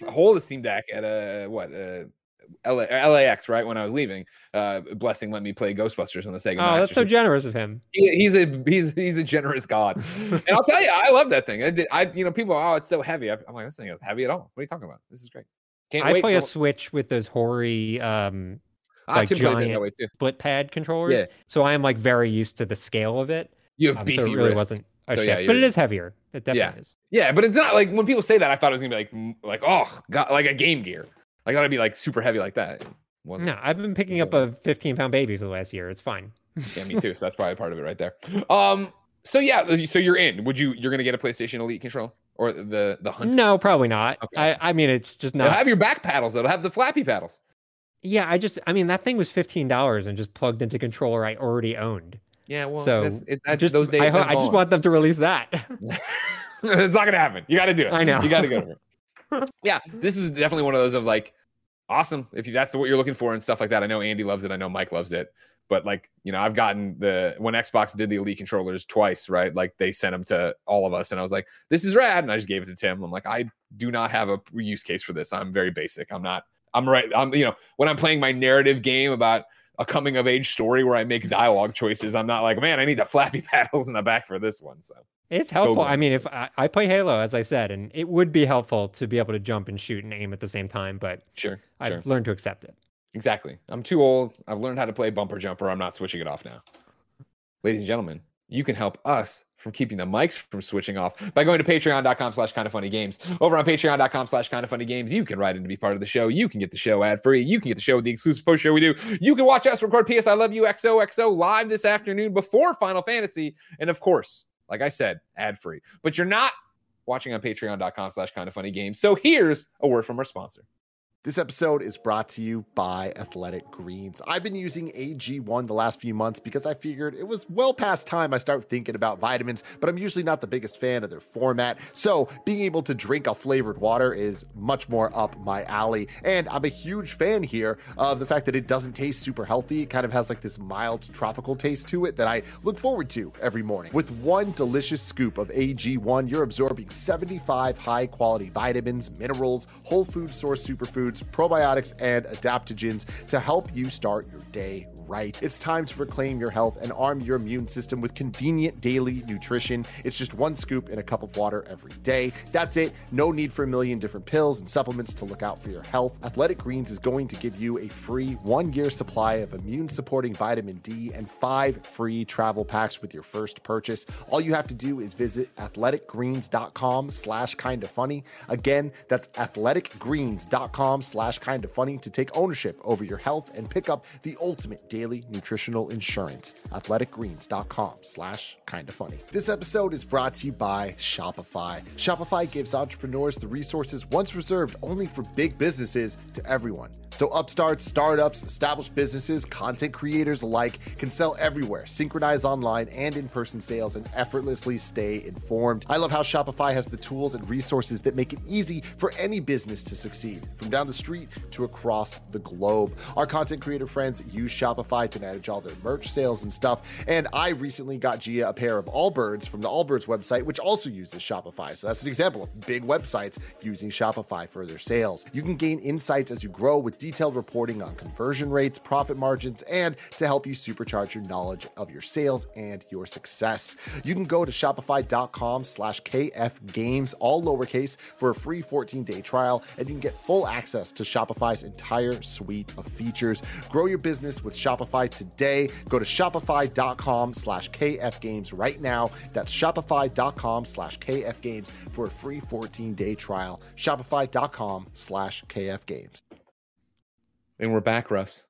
the whole of the Steam Deck at a what uh, LA, LAX right when I was leaving. Uh, blessing let me play Ghostbusters on the Sega. Oh, Master that's so generous of him. He, he's a he's he's a generous god, and I'll tell you, I love that thing. I did. I you know people, oh, it's so heavy. I, am like, this thing is heavy at all. What are you talking about? This is great. Can't I play for... a Switch with those Hori um ah, like giant split pad controllers. Yeah. So I am like very used to the scale of it. You have um, beefy so it really wrists. wasn't a so, shift, yeah, but it is heavier. It definitely yeah. is. Yeah, but it's not like when people say that, I thought it was gonna be like like oh god, like a Game Gear. Like I thought it'd be like super heavy like that. Wasn't. No, I've been picking up a 15 pound baby for the last year. It's fine. yeah, me too. So that's probably part of it right there. Um, so yeah, so you're in. Would you? You're gonna get a PlayStation Elite control or the the hunt? No, probably not. Okay. I I mean, it's just not. It'll have your back paddles. It'll have the flappy paddles. Yeah, I just I mean that thing was fifteen dollars and just plugged into controller I already owned. Yeah, well, so it, that, just those days. I, ho- I just want them to release that. it's not gonna happen. You got to do it. I know. You got to go. Yeah, this is definitely one of those of like, awesome if that's what you're looking for and stuff like that. I know Andy loves it. I know Mike loves it. But like, you know, I've gotten the when Xbox did the Elite controllers twice, right? Like they sent them to all of us, and I was like, "This is rad," and I just gave it to Tim. I'm like, I do not have a use case for this. I'm very basic. I'm not. I'm right. I'm you know when I'm playing my narrative game about a coming of age story where I make dialogue choices. I'm not like, man, I need the flappy paddles in the back for this one. So it's helpful. I mean, if I, I, play Halo, as I said, and it would be helpful to be able to jump and shoot and aim at the same time, but sure, I've sure. learned to accept it. Exactly. I'm too old. I've learned how to play bumper jumper. I'm not switching it off now. Ladies and gentlemen, you can help us from keeping the mics from switching off by going to patreon.com slash kind of funny games. Over on patreon.com slash kind of funny games, you can write in to be part of the show. You can get the show ad free. You can get the show with the exclusive post show we do. You can watch us record PS I Love You XOXO live this afternoon before Final Fantasy. And of course, like I said, ad free. But you're not watching on patreon.com slash kind of funny games. So here's a word from our sponsor. This episode is brought to you by Athletic Greens. I've been using AG1 the last few months because I figured it was well past time I start thinking about vitamins, but I'm usually not the biggest fan of their format. So being able to drink a flavored water is much more up my alley. And I'm a huge fan here of the fact that it doesn't taste super healthy. It kind of has like this mild tropical taste to it that I look forward to every morning. With one delicious scoop of AG1, you're absorbing 75 high quality vitamins, minerals, whole food source superfoods foods, probiotics, and adaptogens to help you start your day right. It's time to reclaim your health and arm your immune system with convenient daily nutrition. It's just one scoop in a cup of water every day. That's it. No need for a million different pills and supplements to look out for your health. Athletic Greens is going to give you a free one year supply of immune supporting vitamin D and five free travel packs with your first purchase. All you have to do is visit athleticgreens.com slash kind of funny. Again, that's athleticgreens.com slash kind of funny to take ownership over your health and pick up the ultimate day daily nutritional insurance. Athleticgreens.com slash kinda funny. This episode is brought to you by Shopify. Shopify gives entrepreneurs the resources once reserved only for big businesses to everyone. So upstarts, startups, established businesses, content creators alike can sell everywhere, synchronize online and in-person sales, and effortlessly stay informed. I love how Shopify has the tools and resources that make it easy for any business to succeed. From down the street to across the globe. Our content creator friends use Shopify to manage all their merch sales and stuff. And I recently got Gia a pair of Allbirds from the Allbirds website, which also uses Shopify. So that's an example of big websites using Shopify for their sales. You can gain insights as you grow with detailed reporting on conversion rates, profit margins, and to help you supercharge your knowledge of your sales and your success. You can go to shopify.com slash KF Games, all lowercase, for a free 14 day trial, and you can get full access to Shopify's entire suite of features. Grow your business with Shopify today. Go to shopify.com slash KF Games right now. That's shopify.com slash KF Games for a free 14 day trial. Shopify.com slash KF Games. And we're back, Russ.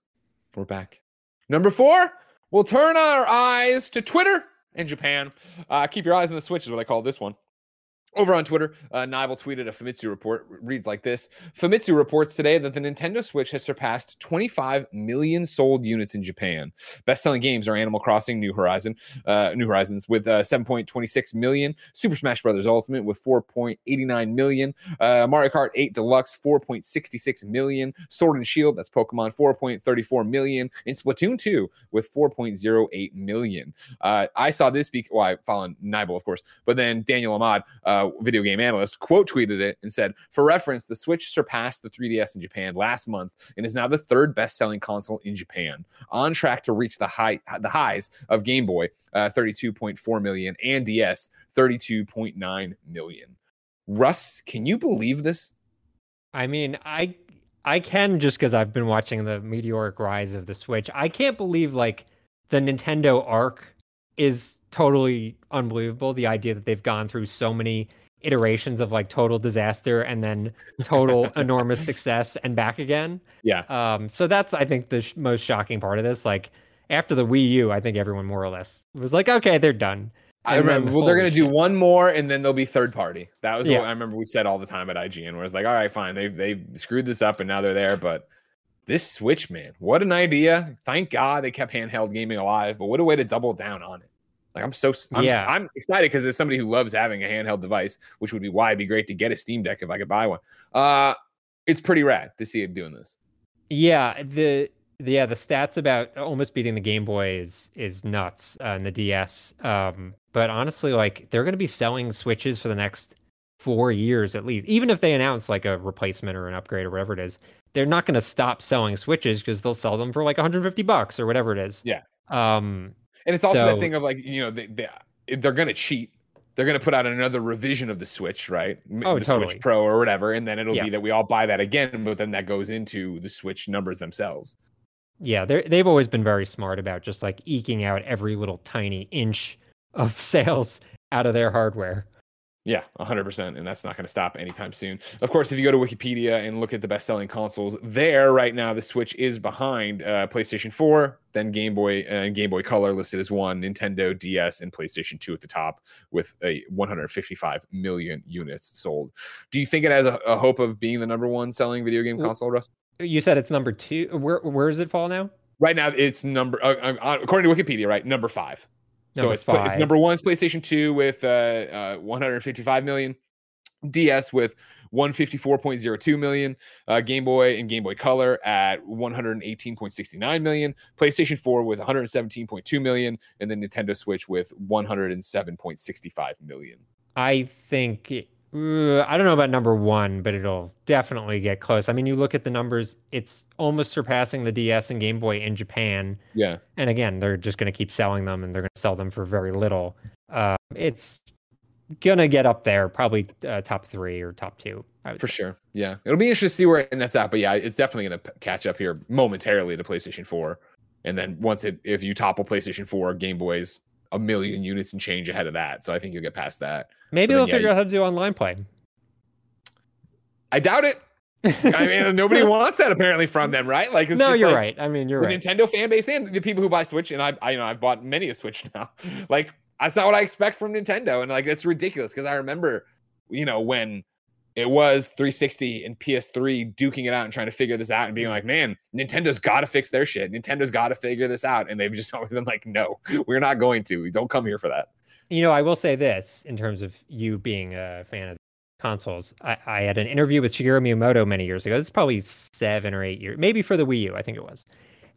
We're back. Number four, we'll turn our eyes to Twitter in Japan. Uh, keep your eyes on the Switch is what I call this one. Over on Twitter, uh, Nibel tweeted a Famitsu report. Reads like this Famitsu reports today that the Nintendo Switch has surpassed 25 million sold units in Japan. Best selling games are Animal Crossing New Horizon, uh, New Horizons with uh, 7.26 million, Super Smash Bros. Ultimate with 4.89 million, uh, Mario Kart 8 Deluxe 4.66 million, Sword and Shield, that's Pokemon, 4.34 million, and Splatoon 2 with 4.08 million. Uh, I saw this, be- well, I followed Nibel, of course, but then Daniel Ahmad. Video game analyst, quote tweeted it and said, For reference, the Switch surpassed the 3DS in Japan last month and is now the third best selling console in Japan, on track to reach the high the highs of Game Boy, uh, 32.4 million, and DS, 32.9 million. Russ, can you believe this? I mean, I I can just because I've been watching the meteoric rise of the Switch. I can't believe like the Nintendo arc is totally unbelievable. The idea that they've gone through so many iterations of like total disaster and then total enormous success and back again. Yeah. Um. So that's I think the sh- most shocking part of this. Like after the Wii U, I think everyone more or less was like, okay, they're done. I remember. Then, well, they're gonna shit. do one more, and then they'll be third party. That was yeah. what I remember. We said all the time at IGN, where it's like, all right, fine, they they screwed this up, and now they're there. But this Switch, man, what an idea! Thank God they kept handheld gaming alive. But what a way to double down on it. Like I'm so I'm, yeah. I'm excited because as somebody who loves having a handheld device, which would be why it'd be great to get a Steam Deck if I could buy one. Uh, it's pretty rad to see it doing this. Yeah, the yeah the stats about almost beating the Game Boy is is nuts uh, and the DS. Um, but honestly, like they're going to be selling Switches for the next four years at least. Even if they announce like a replacement or an upgrade or whatever it is, they're not going to stop selling Switches because they'll sell them for like 150 bucks or whatever it is. Yeah. Um, and it's also so, that thing of like, you know, they, they they're gonna cheat. They're gonna put out another revision of the Switch, right? Oh, the totally. Switch Pro or whatever, and then it'll yeah. be that we all buy that again, but then that goes into the Switch numbers themselves. Yeah, they they've always been very smart about just like eking out every little tiny inch of sales out of their hardware. Yeah, 100%. And that's not going to stop anytime soon. Of course, if you go to Wikipedia and look at the best selling consoles, there right now, the Switch is behind uh, PlayStation 4, then Game Boy uh, and Game Boy Color listed as one, Nintendo DS, and PlayStation 2 at the top with a 155 million units sold. Do you think it has a, a hope of being the number one selling video game console, Russ? You said it's number two. Where Where does it fall now? Right now, it's number, uh, uh according to Wikipedia, right? Number five so it's five. number one is PlayStation 2 with uh, uh, 155 million, DS with 154.02 million, uh, Game Boy and Game Boy Color at 118.69 million, PlayStation 4 with 117.2 million, and then Nintendo Switch with 107.65 million. I think I don't know about number one, but it'll definitely get close. I mean, you look at the numbers; it's almost surpassing the DS and Game Boy in Japan. Yeah. And again, they're just going to keep selling them, and they're going to sell them for very little. Uh, it's gonna get up there, probably uh, top three or top two. For say. sure. Yeah, it'll be interesting to see where and that's at. But yeah, it's definitely going to catch up here momentarily to PlayStation Four, and then once it if you topple PlayStation Four, Game Boys a million units and change ahead of that. So I think you'll get past that. Maybe they'll yeah, figure out how to do online play. I doubt it. I mean, nobody wants that apparently from them, right? Like, no, you're like, right. I mean, you're the right. Nintendo fan base and the people who buy Switch, and I, I, you know, I've bought many a Switch now. like, that's not what I expect from Nintendo, and like, that's ridiculous because I remember, you know, when it was 360 and PS3 duking it out and trying to figure this out and being like, man, Nintendo's got to fix their shit. Nintendo's got to figure this out. And they've just always been like, no, we're not going to. Don't come here for that. You know, I will say this in terms of you being a fan of consoles. I, I had an interview with Shigeru Miyamoto many years ago. This is probably seven or eight years, maybe for the Wii U, I think it was.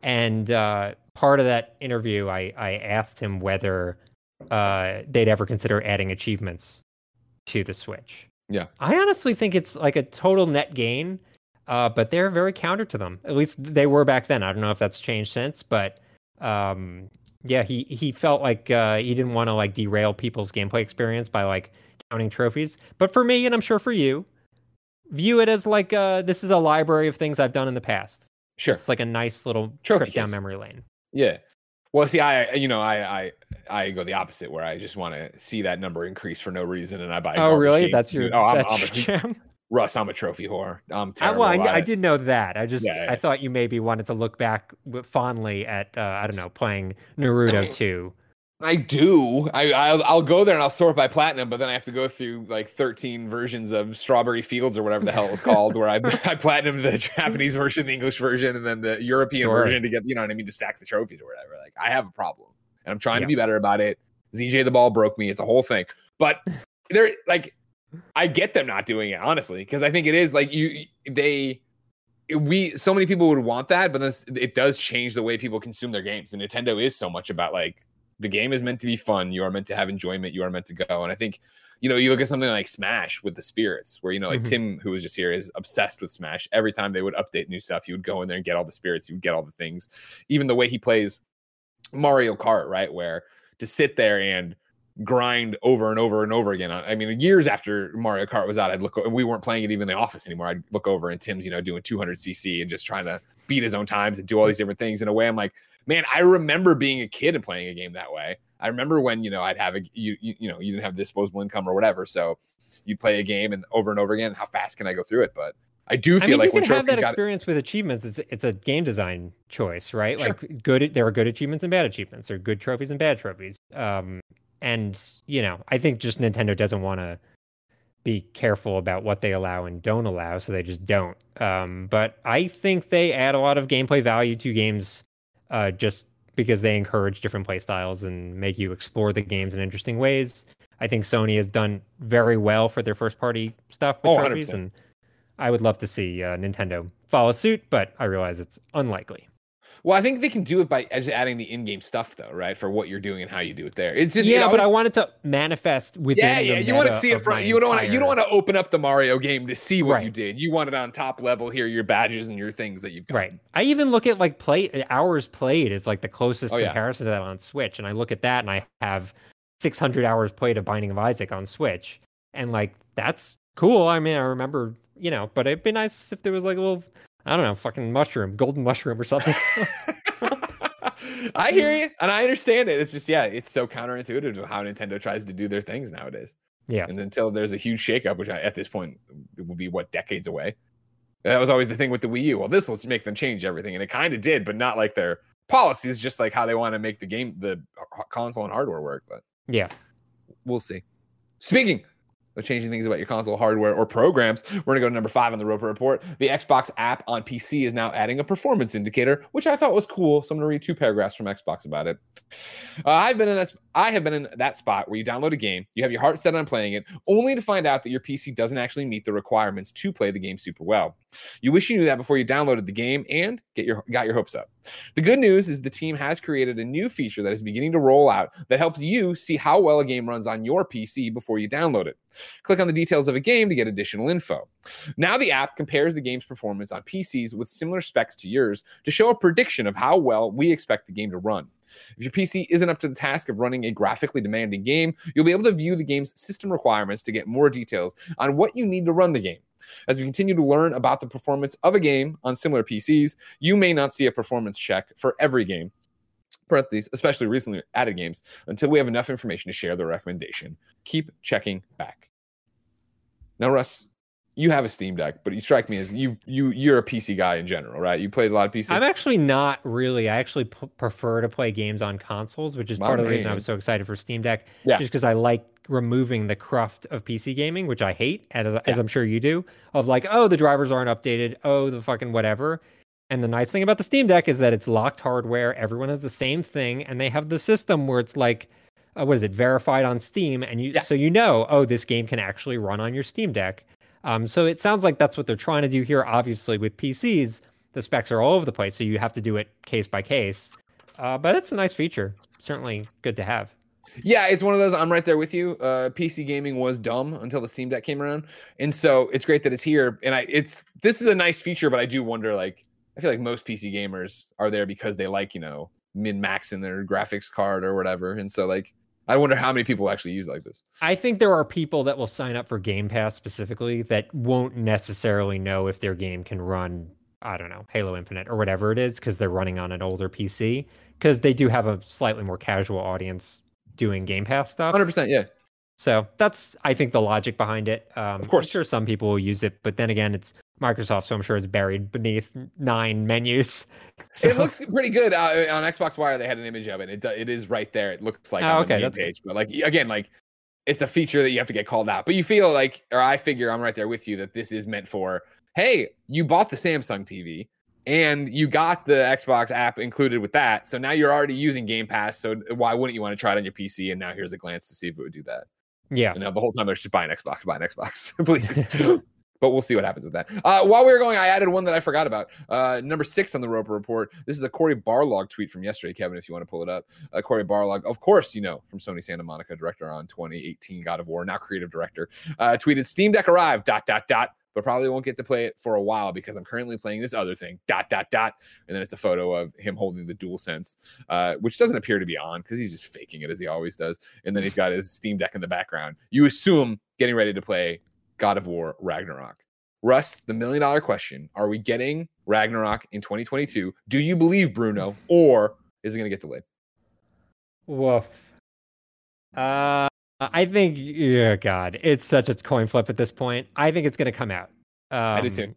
And uh, part of that interview, I, I asked him whether uh, they'd ever consider adding achievements to the Switch. Yeah. I honestly think it's like a total net gain, uh, but they're very counter to them. At least they were back then. I don't know if that's changed since, but um, yeah, he he felt like uh, he didn't want to like derail people's gameplay experience by like counting trophies. But for me, and I'm sure for you, view it as like uh, this is a library of things I've done in the past. Sure, it's like a nice little Trophy trip down memory lane. Yeah. Well, see, I you know I I I go the opposite where I just want to see that number increase for no reason, and I buy. Oh, really? That's your. Oh, I'm, that's I'm your jam. Russ, I'm a trophy whore. I'm terrible. I, well, I, I did know that. I just yeah, yeah. I thought you maybe wanted to look back fondly at uh, I don't know playing Naruto 2 I do. I I'll, I'll, go there and I'll sort by platinum, but then I have to go through like 13 versions of Strawberry Fields or whatever the hell it was called, where I I platinum the Japanese version, the English version, and then the European sure. version to get you know what I mean to stack the trophies or whatever. Like I have a problem, and I'm trying yeah. to be better about it. ZJ the ball broke me. It's a whole thing, but they're like, I get them not doing it honestly because I think it is like you they we so many people would want that, but this it does change the way people consume their games. And Nintendo is so much about like the game is meant to be fun. You are meant to have enjoyment. You are meant to go. And I think, you know, you look at something like Smash with the spirits, where, you know, like mm-hmm. Tim, who was just here, is obsessed with Smash. Every time they would update new stuff, he would go in there and get all the spirits. You would get all the things. Even the way he plays Mario Kart, right? Where to sit there and grind over and over and over again. I mean, years after Mario Kart was out, I'd look, we weren't playing it even in the office anymore. I'd look over and Tim's, you know, doing 200 CC and just trying to beat his own times and do all these different things in a way. I'm like, man, I remember being a kid and playing a game that way. I remember when you know I'd have a you you, you know you didn't have disposable income or whatever, so you'd play a game and over and over again. How fast can I go through it? But I do feel I mean, like you can have that experience with achievements. It's it's a game design choice, right? Sure. Like good, there are good achievements and bad achievements. There are good trophies and bad trophies. Um, and you know, I think just Nintendo doesn't want to be careful about what they allow and don't allow, so they just don't. Um, but I think they add a lot of gameplay value to games, uh, just because they encourage different play styles and make you explore the games in interesting ways. I think Sony has done very well for their first party stuff with oh, trophies, 100%. and I would love to see uh, Nintendo follow suit, but I realize it's unlikely. Well, I think they can do it by just adding the in-game stuff, though, right? For what you're doing and how you do it there. It's just yeah, you know, but I wanted to manifest within. Yeah, yeah. You want to see it from. You don't want to. You don't want to open up the Mario game to see what right. you did. You want it on top level. Here, your badges and your things that you've got. Right. I even look at like play hours played is like the closest oh, comparison yeah. to that on Switch, and I look at that and I have 600 hours played of Binding of Isaac on Switch, and like that's cool. I mean, I remember you know, but it'd be nice if there was like a little. I don't know, fucking mushroom, golden mushroom or something. I hear you, and I understand it. It's just yeah, it's so counterintuitive to how Nintendo tries to do their things nowadays. Yeah, and until there's a huge shakeup, which I, at this point will be what decades away. That was always the thing with the Wii U. Well, this will make them change everything, and it kind of did, but not like their policies, just like how they want to make the game, the uh, console and hardware work. But yeah, we'll see. Speaking changing things about your console hardware or programs. We're going to go to number five on the Roper Report. The Xbox app on PC is now adding a performance indicator, which I thought was cool. So I'm going to read two paragraphs from Xbox about it. Uh, I've been in this. I have been in that spot where you download a game, you have your heart set on playing it, only to find out that your PC doesn't actually meet the requirements to play the game super well. You wish you knew that before you downloaded the game and get your got your hopes up. The good news is the team has created a new feature that is beginning to roll out that helps you see how well a game runs on your PC before you download it. Click on the details of a game to get additional info. Now the app compares the game's performance on PCs with similar specs to yours to show a prediction of how well we expect the game to run. If your PC isn't up to the task of running a graphically demanding game, you'll be able to view the game's system requirements to get more details on what you need to run the game. As we continue to learn about the performance of a game on similar PCs, you may not see a performance check for every game, parentheses, especially recently added games, until we have enough information to share the recommendation. Keep checking back. Now, Russ, you have a Steam Deck, but you strike me as you you you're a PC guy in general, right? You played a lot of PC. I'm actually not really. I actually p- prefer to play games on consoles, which is My part of the reason I was so excited for Steam Deck. Yeah. Just because I like removing the cruft of PC gaming, which I hate, as, yeah. as I'm sure you do. Of like, oh, the drivers aren't updated. Oh, the fucking whatever. And the nice thing about the Steam Deck is that it's locked hardware. Everyone has the same thing, and they have the system where it's like uh, what is it, verified on Steam, and you yeah. so you know, oh, this game can actually run on your Steam Deck. Um, so it sounds like that's what they're trying to do here. Obviously, with PCs, the specs are all over the place, so you have to do it case by case. Uh, but it's a nice feature. Certainly good to have. Yeah, it's one of those. I'm right there with you. Uh, PC gaming was dumb until the Steam Deck came around, and so it's great that it's here. And I, it's this is a nice feature, but I do wonder, like, I feel like most PC gamers are there because they like, you know, min max in their graphics card or whatever, and so like, I wonder how many people actually use like this. I think there are people that will sign up for Game Pass specifically that won't necessarily know if their game can run I don't know, Halo Infinite or whatever it is, because they're running on an older PC. Because they do have a slightly more casual audience doing Game Pass stuff. 100%, yeah. So that's, I think, the logic behind it. Um, of course. I'm sure some people will use it, but then again, it's Microsoft, so I'm sure it's buried beneath nine menus. So. It looks pretty good uh, on Xbox Wire. They had an image of it. It it is right there. It looks like oh, on okay, the main page, but like again, like it's a feature that you have to get called out. But you feel like, or I figure I'm right there with you that this is meant for hey, you bought the Samsung TV and you got the Xbox app included with that. So now you're already using Game Pass. So why wouldn't you want to try it on your PC? And now here's a glance to see if it would do that. Yeah. And now the whole time they're just buying Xbox, buying Xbox, please. but we'll see what happens with that. Uh, while we were going, I added one that I forgot about. Uh, number six on the Roper Report. This is a Cory Barlog tweet from yesterday, Kevin, if you want to pull it up. Uh, Cory Barlog, of course, you know, from Sony Santa Monica, director on 2018 God of War, now creative director, uh, tweeted Steam Deck arrived, dot, dot, dot but probably won't get to play it for a while because I'm currently playing this other thing. Dot dot dot, and then it's a photo of him holding the Dual Sense, uh, which doesn't appear to be on because he's just faking it as he always does. And then he's got his Steam Deck in the background. You assume getting ready to play God of War Ragnarok. Russ, the million dollar question: Are we getting Ragnarok in 2022? Do you believe Bruno, or is it going to get delayed? Woof. Uh, I think, yeah, God, it's such a coin flip at this point. I think it's going to come out. Um, I do too.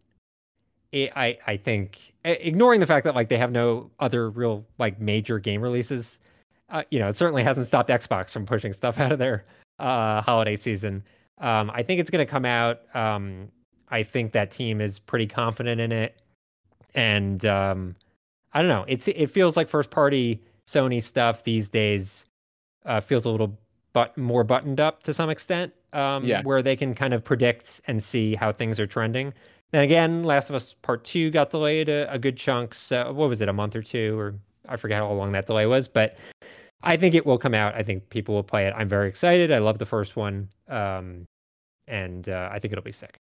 It, I I think ignoring the fact that like they have no other real like major game releases, uh, you know, it certainly hasn't stopped Xbox from pushing stuff out of their uh, holiday season. Um, I think it's going to come out. Um, I think that team is pretty confident in it, and um, I don't know. It's it feels like first party Sony stuff these days uh, feels a little but more buttoned up to some extent. Um, yeah. Where they can kind of predict and see how things are trending. Then again, Last of Us Part Two got delayed a, a good chunk. So what was it, a month or two, or I forget how long that delay was, but I think it will come out. I think people will play it. I'm very excited. I love the first one, um, and uh, I think it'll be sick.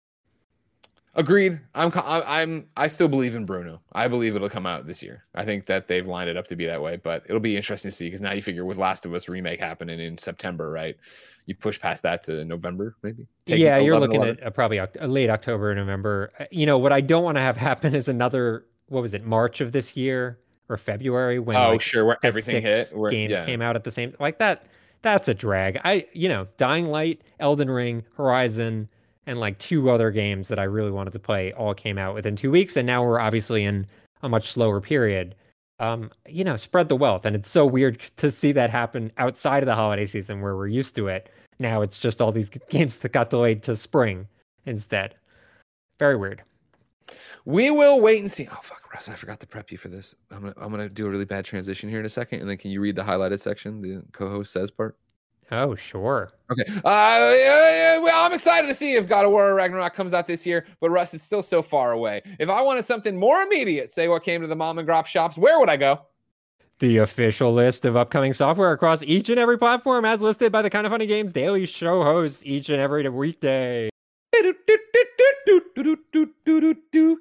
Agreed. I'm I'm I still believe in Bruno. I believe it'll come out this year. I think that they've lined it up to be that way, but it'll be interesting to see because now you figure with Last of Us remake happening in September, right? You push past that to November, maybe. Take yeah, you're looking 11. at uh, probably uh, late October, November. Uh, you know what I don't want to have happen is another what was it March of this year or February when oh like, sure where everything hit where, games yeah. came out at the same like that. That's a drag. I you know Dying Light, Elden Ring, Horizon and like two other games that I really wanted to play all came out within two weeks, and now we're obviously in a much slower period. Um, you know, spread the wealth, and it's so weird to see that happen outside of the holiday season where we're used to it. Now it's just all these games that got delayed to spring instead. Very weird. We will wait and see. Oh fuck, Russ, I forgot to prep you for this. I'm gonna I'm gonna do a really bad transition here in a second, and then can you read the highlighted section, the co-host says part? Oh, sure. Okay. Uh, well, I'm excited to see if God of War Ragnarok comes out this year, but Russ is still so far away. If I wanted something more immediate, say what came to the mom and grop shops, where would I go? The official list of upcoming software across each and every platform, as listed by the Kind of Funny Games daily show hosts each and every weekday.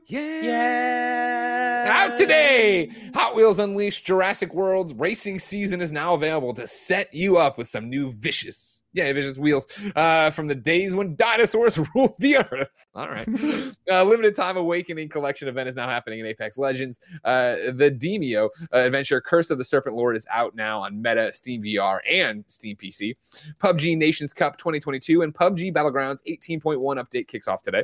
Yeah. Out today. Hot Wheels Unleashed Jurassic World racing season is now available to set you up with some new vicious yeah, Vision's wheels uh, from the days when dinosaurs ruled the earth. All right. uh, limited time awakening collection event is now happening in Apex Legends. Uh, the Demeo uh, adventure Curse of the Serpent Lord is out now on Meta, Steam VR, and Steam PC. PUBG Nations Cup 2022 and PUBG Battlegrounds 18.1 update kicks off today.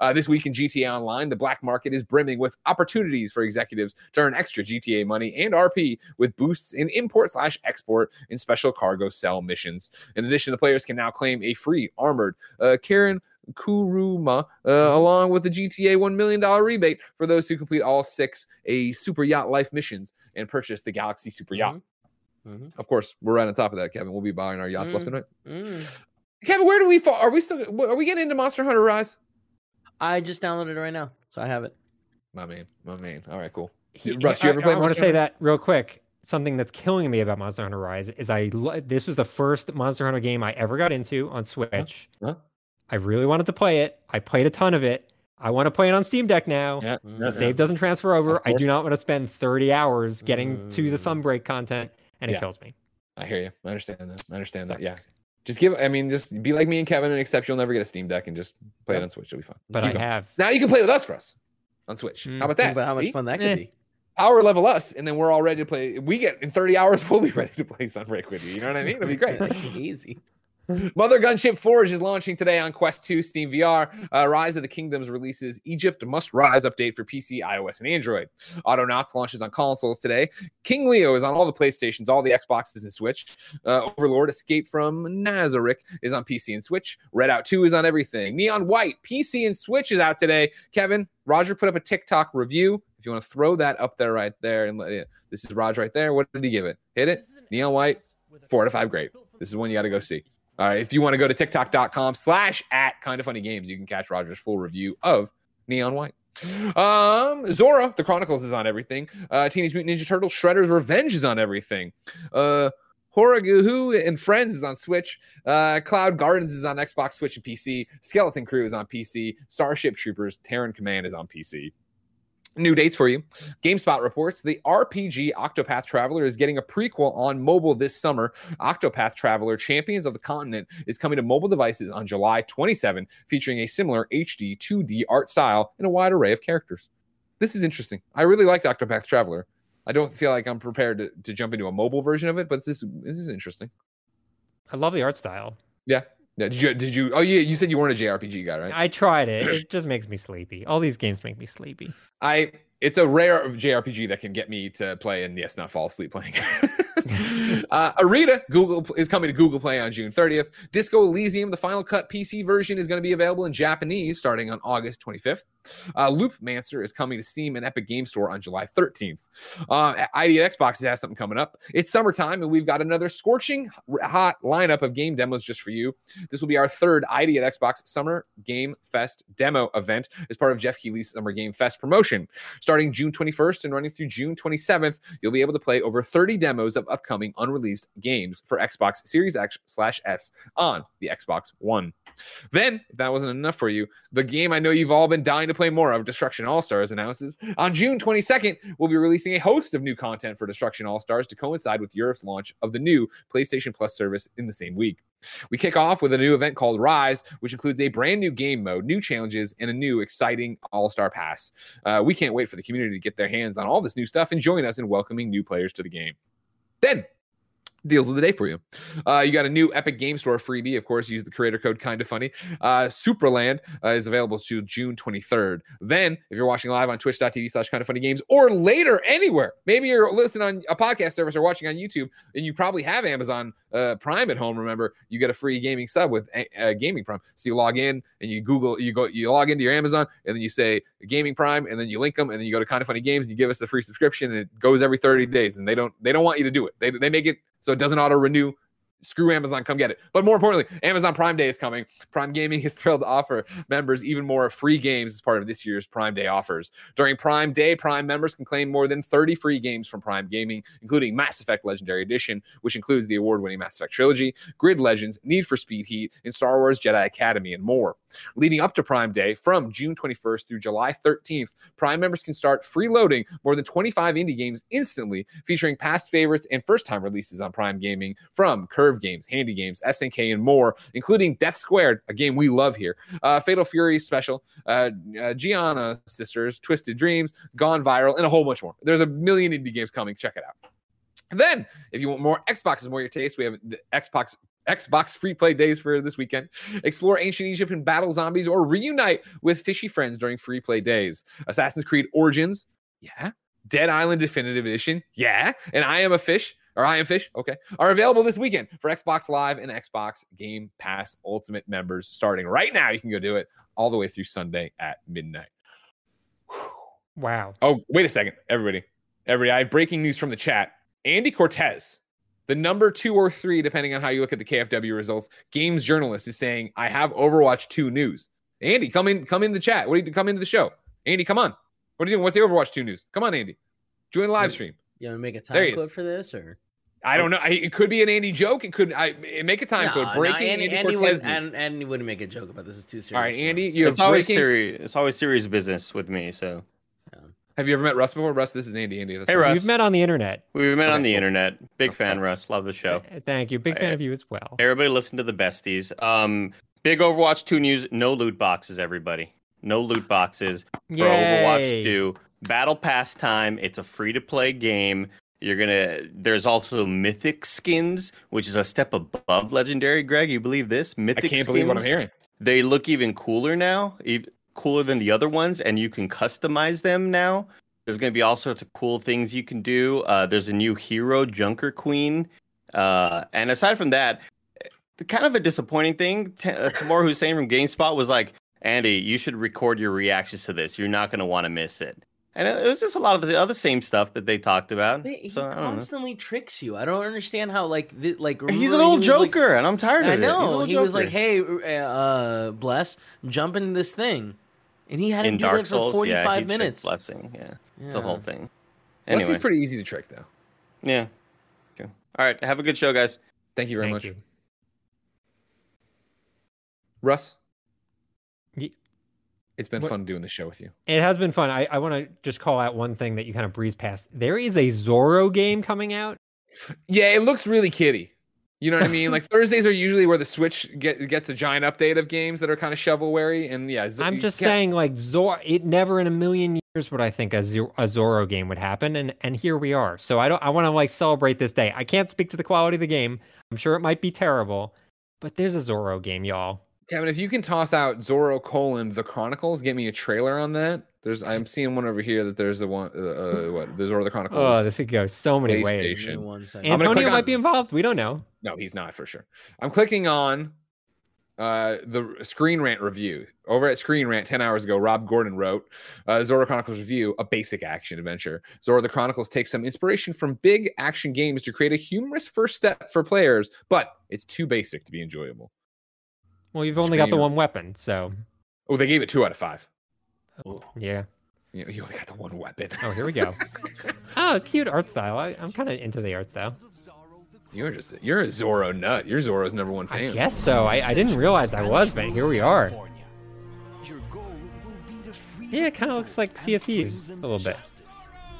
Uh, this week in GTA Online, the black market is brimming with opportunities for executives to earn extra GTA money and RP with boosts in import slash export in special cargo sell missions. In addition, addition, the players can now claim a free armored uh, Karin Kuruma, uh, along with the GTA $1 million rebate for those who complete all six A Super Yacht Life missions and purchase the Galaxy Super Yacht. Mm-hmm. Mm-hmm. Of course, we're right on top of that, Kevin. We'll be buying our yachts mm. left and right. Mm. Kevin, where do we fall? Are we still? Are we getting into Monster Hunter Rise? I just downloaded it right now, so I have it. My man, my man. All right, cool. He, Russ, you ever I, play? I want to say that real quick. Something that's killing me about Monster Hunter Rise is I. This was the first Monster Hunter game I ever got into on Switch. Huh? Huh? I really wanted to play it. I played a ton of it. I want to play it on Steam Deck now. Yeah, the save doesn't transfer over. I do not want to spend 30 hours getting mm. to the mm. Sunbreak content, and it yeah. kills me. I hear you. I understand that. I understand that. Yeah. Just give. I mean, just be like me and Kevin, and accept you'll never get a Steam Deck, and just play yep. it on Switch. It'll be fun. But Keep I going. have. Now you can play with us for us on Switch. Mm. How about that? About how See? much fun that could eh. be. Power level us, and then we're all ready to play. We get in 30 hours, we'll be ready to play Sunbreak with you. You know what I mean? It'll be great. Easy. Mother Gunship Forge is launching today on Quest 2, Steam VR. Uh, Rise of the Kingdoms releases Egypt Must Rise update for PC, iOS, and Android. Autonauts launches on consoles today. King Leo is on all the PlayStations, all the Xboxes, and Switch. Uh, Overlord Escape from Nazarick is on PC and Switch. Redout 2 is on everything. Neon White, PC and Switch is out today. Kevin, Roger put up a TikTok review. If you want to throw that up there right there, and let it, this is Roger right there. What did he give it? Hit it. Neon White, four out of five. Great. This is one you got to go see. All right. If you want to go to tiktok.com slash at kind of funny games, you can catch Roger's full review of Neon White. Um, Zorro, The Chronicles is on everything. Uh, Teenage Mutant Ninja Turtles, Shredder's Revenge is on everything. Uh, Horaguhu and Friends is on Switch. Uh, Cloud Gardens is on Xbox, Switch, and PC. Skeleton Crew is on PC. Starship Troopers, Terran Command is on PC. New dates for you. GameSpot reports the RPG Octopath Traveler is getting a prequel on mobile this summer. Octopath Traveler Champions of the Continent is coming to mobile devices on July 27, featuring a similar HD 2D art style and a wide array of characters. This is interesting. I really liked Octopath Traveler. I don't feel like I'm prepared to, to jump into a mobile version of it, but this this is interesting. I love the art style. Yeah, yeah, did you? Did you? Oh, yeah. You said you weren't a JRPG guy, right? I tried it. It just makes me sleepy. All these games make me sleepy. I. It's a rare JRPG that can get me to play and yes, not fall asleep playing. uh, Arita Google is coming to Google Play on June 30th. Disco Elysium, the Final Cut PC version, is going to be available in Japanese starting on August 25th. Uh, Loop Mancer is coming to Steam and Epic Game Store on July 13th. Uh, ID at Xbox has something coming up. It's summertime, and we've got another scorching hot lineup of game demos just for you. This will be our third ID at Xbox Summer Game Fest demo event as part of Geoff Keighley's Summer Game Fest promotion. Starting June 21st and running through June 27th, you'll be able to play over 30 demos of upcoming unreleased games for Xbox Series X slash S on the Xbox One. Then, if that wasn't enough for you, the game I know you've all been dying to play more of, Destruction All Stars, announces on June 22nd, we'll be releasing a host of new content for Destruction All Stars to coincide with Europe's launch of the new PlayStation Plus service in the same week. We kick off with a new event called Rise, which includes a brand new game mode, new challenges, and a new exciting All Star Pass. Uh, we can't wait for the community to get their hands on all this new stuff and join us in welcoming new players to the game. Then deals of the day for you. Uh, you got a new Epic Game Store freebie. Of course, use the creator code Kind of Funny. Uh, Supraland uh, is available to June 23rd. Then, if you're watching live on twitch.tv slash Kind of Funny Games or later anywhere, maybe you're listening on a podcast service or watching on YouTube, and you probably have Amazon uh, Prime at home. Remember, you get a free gaming sub with Gaming Prime. So you log in and you Google, you go, you log into your Amazon, and then you say Gaming Prime, and then you link them, and then you go to Kind of Funny Games, and you give us the free subscription, and it goes every 30 days. And they don't, they don't want you to do it. They, they make it so it doesn't auto renew screw Amazon, come get it. But more importantly, Amazon Prime Day is coming. Prime Gaming is thrilled to offer members even more free games as part of this year's Prime Day offers. During Prime Day, Prime members can claim more than 30 free games from Prime Gaming, including Mass Effect Legendary Edition, which includes the award winning Mass Effect trilogy, Grid Legends, Need for Speed Heat, and Star Wars Jedi Academy, and more. Leading up to Prime Day, from June 21st through July 13th, Prime members can start freeloading more than 25 indie games instantly, featuring past favorites and first time releases on Prime Gaming from Curve Games, Handy Games, SNK, and more, including Death Squared, a game we love here, uh, Fatal Fury Special, uh, uh, Giana Sisters, Twisted Dreams, Gone Viral, and a whole bunch more. There's a million indie games coming. Check it out. then, if you want more Xboxes, more your taste, we have the Xbox Xbox free play days for this weekend. Explore ancient Egypt and battle zombies or reunite with fishy friends during free play days. Assassin's Creed Origins, yeah. Dead Island Definitive Edition, yeah. And I Am a Fish, or I Am Fish, okay, are available this weekend for Xbox Live and Xbox Game Pass Ultimate members starting right now. You can go do it all the way through Sunday at midnight. Wow. Oh, wait a second, everybody. Everybody, I have breaking news from the chat. Andy Cortez The number two or three, depending on how you look at the KFW results, games journalist is saying, I have Overwatch 2 news. Andy, come in, come in the chat. What do you come into the show? Andy, come on. What are you doing? What's the Overwatch 2 news? Come on, Andy. Join the live stream. You want to make a time code for this or? I don't know. it could be an Andy joke. It could. I make a time no, code. Breaking no, Andy, Andy, Andy, would, and, Andy wouldn't make a joke about this. Is too serious. All right, Andy. You it's always serious. It's always serious business with me. So. Have you ever met Russ before? Russ, this is Andy. Andy. Hey, Russ. We've met on the internet. We've met okay, on the internet. Big okay. fan, Russ. Love the show. Thank you. Big fan of you as well. Everybody listen to the besties. Um, big Overwatch 2 news. No loot boxes, everybody. No loot boxes for Yay. Overwatch 2. Battle Pass time. It's a free to play game. You're gonna. There's also mythic skins, which is a step above legendary. Greg, you believe this? Mythic. Skins. I can't skins, believe what I'm hearing. They look even cooler now, even cooler than the other ones, and you can customize them now. There's gonna be all sorts of cool things you can do. Uh, there's a new hero, Junker Queen, uh, and aside from that, kind of a disappointing thing. T- uh, Tamoor Hussain from GameSpot was like, "Andy, you should record your reactions to this. You're not gonna want to miss it." And it was just a lot of the other same stuff that they talked about. He so, constantly know. tricks you. I don't understand how like like he's an old he joker, like, and I'm tired of I it. I know. He joker. was like, "Hey, uh, bless, jump into this thing," and he had to do Dark that for 45 yeah, minutes. Blessing, yeah. yeah, it's a whole thing. Anyway, Blessing's pretty easy to trick, though. Yeah. Okay. All right. Have a good show, guys. Thank you very Thank much, you. Russ. It's been what, fun doing the show with you. It has been fun. I, I want to just call out one thing that you kind of breeze past. There is a Zorro game coming out. Yeah, it looks really kitty. You know what I mean? Like Thursdays are usually where the Switch get, gets a giant update of games that are kind of shovelwary. And yeah, I'm just saying, like Zor, it never in a million years would I think a, Z- a Zorro game would happen, and and here we are. So I don't. I want to like celebrate this day. I can't speak to the quality of the game. I'm sure it might be terrible, but there's a Zorro game, y'all. Kevin, if you can toss out Zorro colon the Chronicles, get me a trailer on that. There's I'm seeing one over here that there's the one uh, uh what there's Zorro the Chronicles. Oh, this could go so many ways. Antonio might on, be involved. We don't know. No, he's not for sure. I'm clicking on uh, the Screen Rant review over at Screen Rant 10 hours ago. Rob Gordon wrote uh, Zorro Chronicles review, a basic action adventure. Zorro the Chronicles takes some inspiration from big action games to create a humorous first step for players, but it's too basic to be enjoyable. Well, you've only got the one weapon, so. Oh, they gave it two out of five. Oh. Yeah. You, you only got the one weapon. oh, here we go. oh, cute art style. I, am kind of into the art style. You're just you're a Zorro nut. You're Zorro's number one fan. I guess so. I, I didn't realize I was, but here we are. Yeah, it kind of looks like Sea of Thieves a little bit.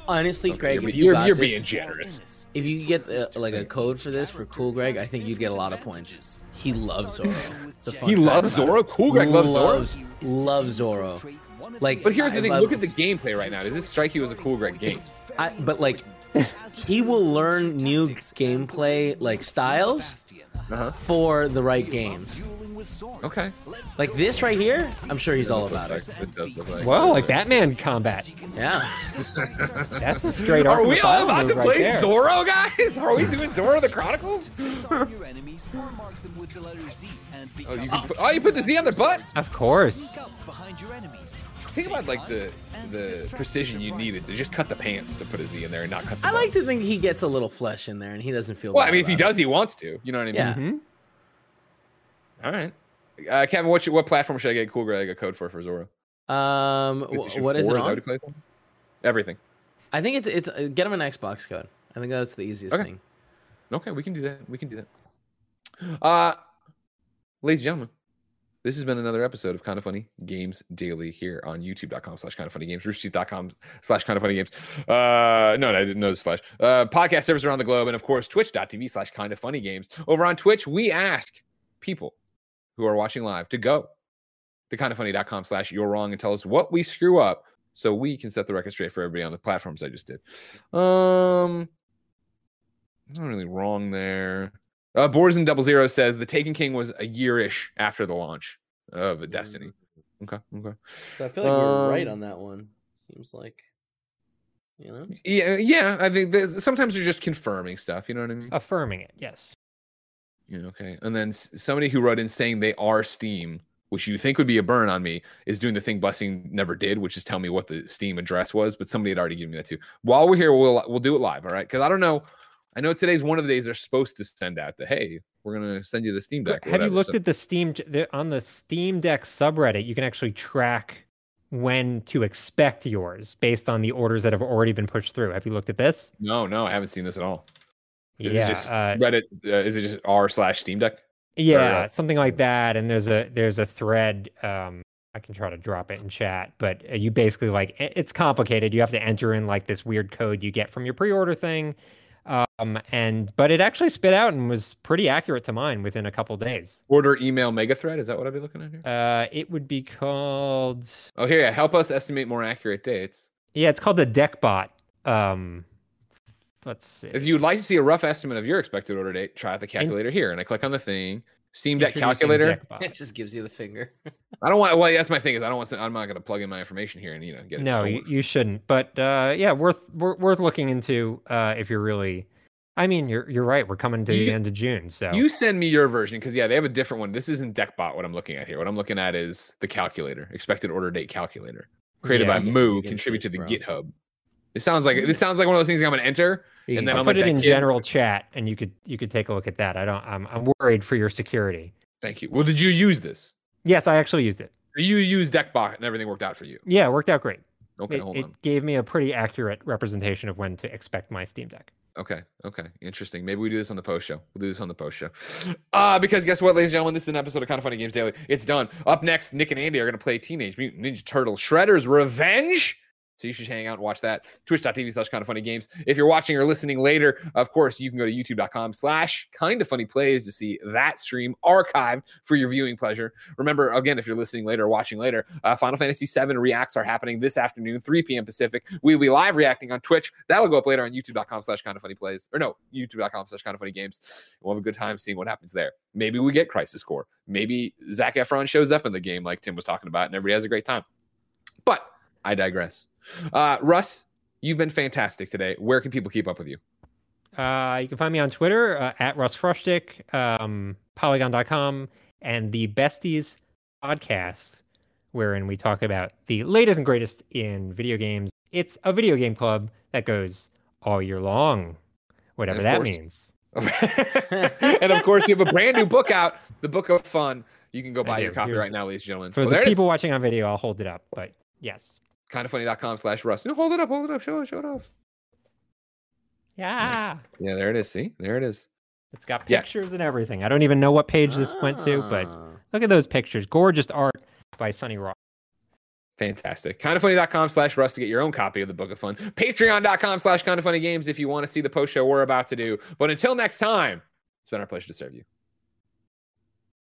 Honestly, okay, Greg, you're, you you're, you're this, being generous. If you get uh, like a code for this for Cool Greg, I think you'd get a lot of points. He loves Zorro. he loves Zorro. Cool Greg loves, loves Zorro. Loves Zorro. Like, but here's the I thing: look at the gameplay right now. Does this strike you as a Cool Greg game? I, but like, he will learn new gameplay like styles uh-huh. for the right games. Okay. Like this right here, I'm sure he's all about it. Like Whoa, like Batman combat. Yeah. That's a straight up. Are we all about to play right Zorro, guys? Are we doing Zorro the Chronicles? oh, you put, oh, you put the Z on their butt? Of course. Think about like the the precision you needed to just cut the pants to put a Z in there and not cut. the I like to think he gets a little flesh in there and he doesn't feel. Well, I mean, if he does, it. he wants to. You know what I mean? Yeah. Mm-hmm. All right, uh, Kevin. What what platform should I get Cool Greg a code for for Zorro? Um, what is it on? Everything. I think it's it's uh, get him an Xbox code. I think that's the easiest okay. thing. Okay, we can do that. We can do that. Uh, ladies and gentlemen, this has been another episode of Kind of Funny Games Daily here on youtube.com slash kind of funny games, roosterteeth.com slash kind of funny games. Uh, no, I didn't know the slash. Uh, podcast service around the globe, and of course, twitch.tv slash kind of funny games. Over on Twitch, we ask people who are watching live to go to kindoffunny.com slash you're wrong and tell us what we screw up so we can set the record straight for everybody on the platforms I just did. Um, not really wrong there. Uh, Boars and Double Zero says the Taken King was a year-ish after the launch of Destiny. Mm. Okay, okay. So I feel like um, we're right on that one. Seems like, you know. Yeah, yeah. I think sometimes you're just confirming stuff. You know what I mean? Affirming it, yes. Yeah. Okay. And then somebody who wrote in saying they are Steam, which you think would be a burn on me, is doing the thing Blessing never did, which is tell me what the Steam address was. But somebody had already given me that too. While we're here, we'll we'll do it live. All right? Because I don't know I know today's one of the days they're supposed to send out the hey, we're gonna send you the Steam Deck. Have you looked so. at the Steam the, on the Steam Deck subreddit? You can actually track when to expect yours based on the orders that have already been pushed through. Have you looked at this? No, no, I haven't seen this at all. Is yeah, it just uh, Reddit? Uh, is it just r slash Steam Deck? Yeah, or, uh... something like that. And there's a there's a thread. Um, I can try to drop it in chat, but uh, you basically like it's complicated. You have to enter in like this weird code you get from your pre-order thing, um, and but it actually spit out and was pretty accurate to mine within a couple days. Order email mega thread. Is that what I'd be looking at here? Uh, it would be called. Oh, here, yeah. Help us estimate more accurate dates. Yeah, it's called the Deckbot. Um, let's see. If you'd like to see a rough estimate of your expected order date, try out the calculator in- here. And I click on the thing. Steam Deck calculator. It just gives you the finger. I don't want. Well, that's my thing is I don't want. To, I'm not going to plug in my information here and you know get it. No, you, you, shouldn't. But uh, yeah, worth worth looking into uh, if you're really. I mean, you're you're right. We're coming to you, the end of June, so you send me your version because yeah, they have a different one. This isn't Deckbot. What I'm looking at here. What I'm looking at is the calculator, expected order date calculator, created yeah, by Moo, contribute to the bro. GitHub. It sounds like this sounds like one of those things I'm going to enter, and then I'll I'm put like, it in kid. general chat, and you could you could take a look at that. I don't. I'm I'm worried for your security. Thank you. Well, did you use this? Yes, I actually used it. You used Deckbot and everything worked out for you. Yeah, it worked out great. Okay, it, hold on. It gave me a pretty accurate representation of when to expect my Steam Deck. Okay, okay, interesting. Maybe we do this on the post show. We'll do this on the post show. Uh, because guess what, ladies and gentlemen, this is an episode of Kind of Funny Games Daily. It's done. Up next, Nick and Andy are going to play Teenage Mutant Ninja Turtle Shredder's Revenge. So you should hang out and watch that. Twitch.tv slash kind of funny games. If you're watching or listening later, of course, you can go to youtube.com slash kind of funny plays to see that stream archived for your viewing pleasure. Remember, again, if you're listening later or watching later, uh, Final Fantasy VII reacts are happening this afternoon, 3 p.m. Pacific. We'll be live reacting on Twitch. That'll go up later on youtube.com slash kind of funny plays. Or no, youtube.com slash kind of funny games. We'll have a good time seeing what happens there. Maybe we get Crisis Core. Maybe Zac Efron shows up in the game like Tim was talking about and everybody has a great time. But I digress. Uh, Russ, you've been fantastic today. Where can people keep up with you? Uh, you can find me on Twitter uh, at Russ Frushtick, um, Polygon.com, and the Besties podcast, wherein we talk about the latest and greatest in video games. It's a video game club that goes all year long, whatever that course. means. and of course, you have a brand new book out, The Book of Fun. You can go buy your copy Here's right now, ladies and gentlemen. For well, the people watching on video, I'll hold it up. But yes kindoffunny.com slash Russ. No, hold it up, hold it up, show it, show it off. Yeah. Nice. Yeah, there it is. See, there it is. It's got pictures yeah. and everything. I don't even know what page this went to, but ah. look at those pictures. Gorgeous art by Sunny Rock. Fantastic. Kindoffunny.com slash Russ to get your own copy of the Book of Fun. Patreon.com slash Kind of Funny Games if you want to see the post show we're about to do. But until next time, it's been our pleasure to serve you.